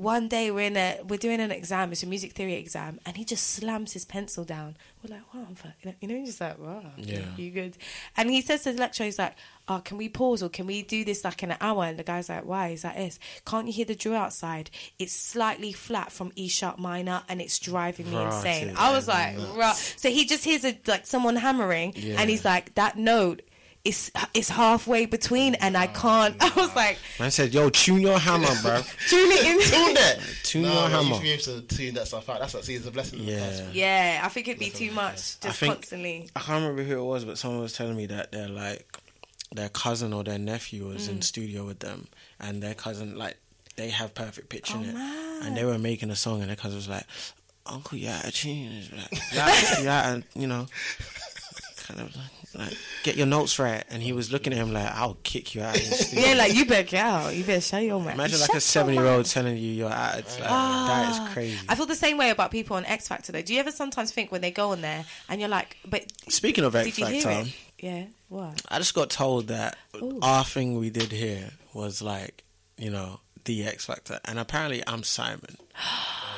One day we're in a we're doing an exam. It's a music theory exam, and he just slams his pencil down. We're like, "Wow, you know, he's just like, wow, Yeah. you good." And he says to the lecturer, "He's like, oh, can we pause or can we do this like in an hour?" And the guy's like, "Why?" He's like, "This can't you hear the drill outside? It's slightly flat from E sharp minor, and it's driving me Right, insane." I was like, right. So he just hears a, like someone hammering, Yeah. and he's like, "That note." Is is halfway between, and I can't. I was like, Man said, "Yo, tune your hammer, bro. tune it in. Tune that. Tune no, your man, You hammer." should be able to tune that stuff out. That's what see, it's a blessing. and a curse. Yeah. Yeah, I think it'd be too much, I just think- constantly. I can't remember who it was, but someone was telling me that they're like their cousin or their nephew was in Mm. studio with them, and their cousin like they have perfect pitch in Oh, it, and they were making a song, and their cousin was like, "Uncle, yeah, out of tune?" He's Like, you out, and you know, kind of like, like get your notes right. And he was looking at him like, "I'll kick you out." Of the studio. Yeah, like you better get out. You better show your man. Imagine like Shut a seven-year-old telling you you're out. It's like Ah. that is crazy. I feel the same way about people on X Factor though. Do you ever sometimes think when they go on there and you're like, but Speaking of X Factor. Yeah, what? I just got told that Ooh. our thing we did here was like, you know, the X Factor, and apparently I'm Simon.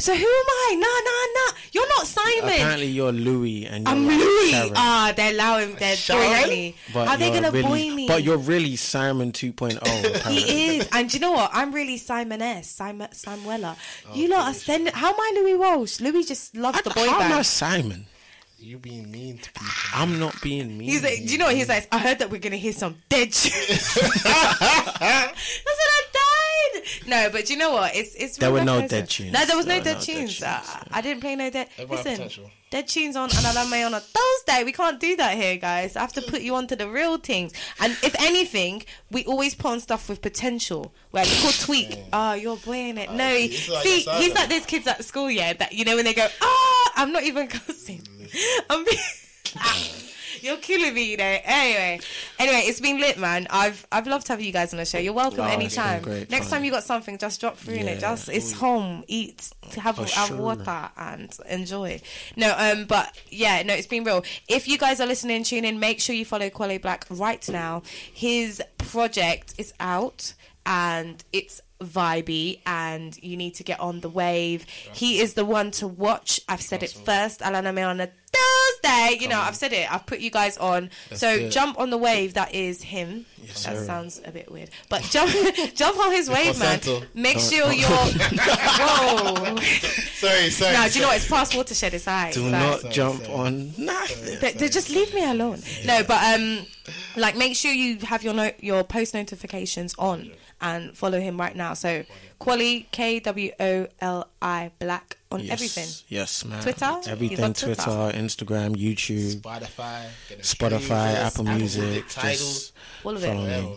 So who am I? No, no, no. You're not Simon. Apparently you're Louis, and you're I'm like Louis. Sharon. Ah, they're allowing. They're throwing at me. But How they gonna really, boy me? But you're really Simon 2.0. Apparently. He is, and do you know what? I'm really Simon S. Simon Samuela. Oh, you lot are sending. How am I Louis Walsh? Louis just loves the boy How am I. Simon? You being mean to people. I'm not being mean. He's like, do you know what he's like? I heard that we're gonna hear some dead tunes. I said I died. No, but do you know what? It's it's. There were no dead tunes. No, there was no There were dead no dead tunes. tunes, Uh, I didn't play no dead. Everyone Listen, dead tunes on and Atlanta Mae on a Thursday. We can't do that here, guys. I have to put you onto the real things. And if anything, we always put on stuff with potential. Where it's called tweak. Oh, you're boying it. No, he- like see, he's like those kids at school, yeah. That you know when they go, ah, I'm not even cussing. I'm being. You're killing me, you know. Anyway, anyway, it's been lit, man. I've I've loved having you guys on the show. You're welcome anytime. Next fun. time you got something, just drop through in it. Just it's home, eat, have For have sure. water and enjoy. No, um, but yeah, no, it's been real. If you guys are listening, tune in. Make sure you follow Kwoli Black right now. His project is out and it's vibey and you need to get on the wave. He is the one to watch. I've said it first. Atlanta Mae on a Thursday. You know, I've said it. I've put you guys on. That's so jump on the wave. That is him. Yes, that sir. sounds a bit weird, but jump, jump on his wave, man. Make sure you're. Whoa. Sorry, sorry. No, do you know what? It's past watershed. It's high. Do It's not like- jump on nothing. They, they just leave me alone. No, but um, like make sure you have your no- your post notifications on and follow him right now. So Kwoli K W O L I Black on Yes. everything. Yes, man. Twitter? Everything Twitter, Twitter. Instagram, YouTube, Spotify, get them Spotify, streamers, Apple Music. Tidal. Just All of it. follow Whatever, me.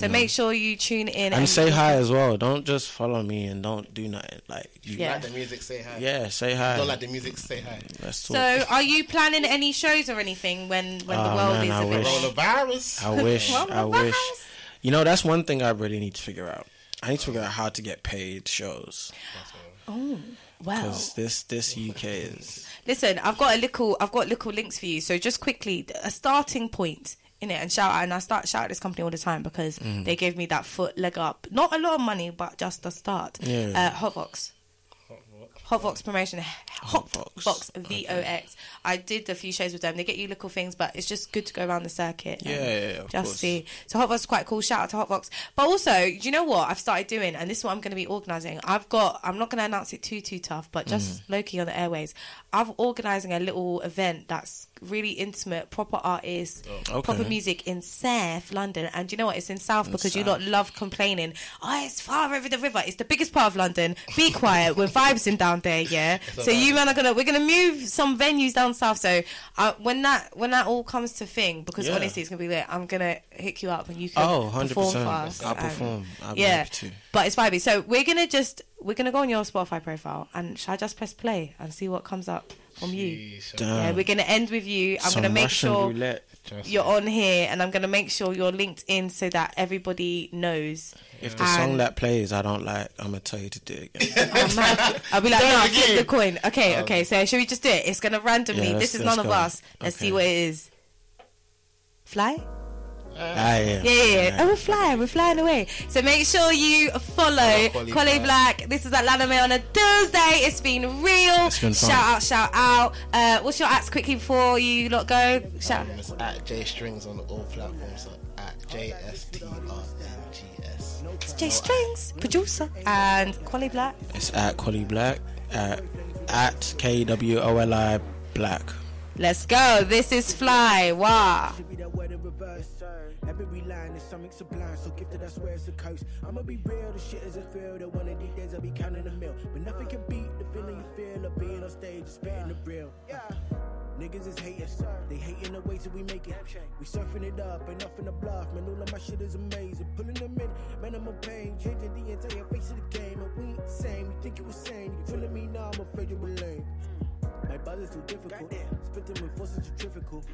Man. So make sure you tune in And say hi as well. Don't just follow me and don't do nothing. Like, you, Yeah. Like the music, say hi. yeah, say hi. Don't like the music, say hi. Let's talk. So are you planning any shows or anything when when the Oh, world man, is I a bit? wish. Coronavirus. I wish. I wish. You know, that's one thing I really need to figure out. I need to figure out how to get paid shows Oh, wow. because this this UK is Listen, I've got a little, I've got little links for you. So just quickly, a starting point in it, and shout out. And I start shout out this company all the time because Mm. they gave me that foot leg up. Not a lot of money, but just a start. Yeah. Uh, Hotvox. Hotvox promotion. Hot Box V O X. I did a few shows with them. They get you little things, but it's just good to go around the circuit. Yeah, yeah, yeah, just course. see. So Hotvox is quite cool. Shout out to Hotvox. But also, do you know what I've started doing? And this is what I'm going to be organising. I've got. I'm not going to announce it too too tough, but just Mm-hmm. low key on the airways. I'm organising a little event that's really intimate, proper artists, Oh, okay. proper music in South London. And you know what? It's in South In because you lot love complaining. Oh, it's far over the river. It's the biggest part of London. Be quiet. We're vibesing down there, yeah. So alright. you man are gonna we're gonna move some venues down south. So uh, when that when that all comes to thing, because Yeah. honestly it's gonna be lit. I'm gonna hook you up and you can Oh, 100%. perform for us. I'll perform. I'll yeah, but it's vibey. So we're gonna just we're gonna go on your Spotify profile and shall I just press play and see what comes up from you? Yeah, we're gonna end with you. I'm Some gonna make Russian sure roulette. You're on here, and I'm gonna make sure you're linked in so that everybody knows. If the And- song that plays I don't like, I'm gonna tell you to do it again. I'll be like, Do it no, again. flip the coin. Okay, Um, okay. So should we just do it? It's gonna randomly. Yeah, this is let's none of us. Let's see what it is. Fly. Ah, yeah. Yeah, yeah, yeah. Oh, we're flying. We're flying away. So make sure you follow Kwoli Black. Black. This is Atlanta Mae on a Thursday. It's been real. It's been fun. Shout out, shout out. Uh, what's your ads quickly before you lot go? Shout. It's at J Strings on all platforms. So at J S T R N G S. It's J Strings, producer, and Kwoli Black. It's at Kwoli Black at at K W O L I Black. Let's go. This is Fly. Wow. Every line is something sublime, so gifted, I swear it's a curse. I'ma be real, the shit is a feel that one of these days I'll be counting the mill. But nothing can beat the feeling you feel of being on stage and spitting the real. Yeah. Niggas is haters, they hating the way till we make it. We surfing it up, ain't nothing to bluff, man. All of my shit is amazing. Pulling them in, man, I'm a pain. Changing the entire face of the game, and we ain't the same. You think you was sane, you feeling me now, I'm afraid you were lame. My is too difficult, spitting with forces centrifugal.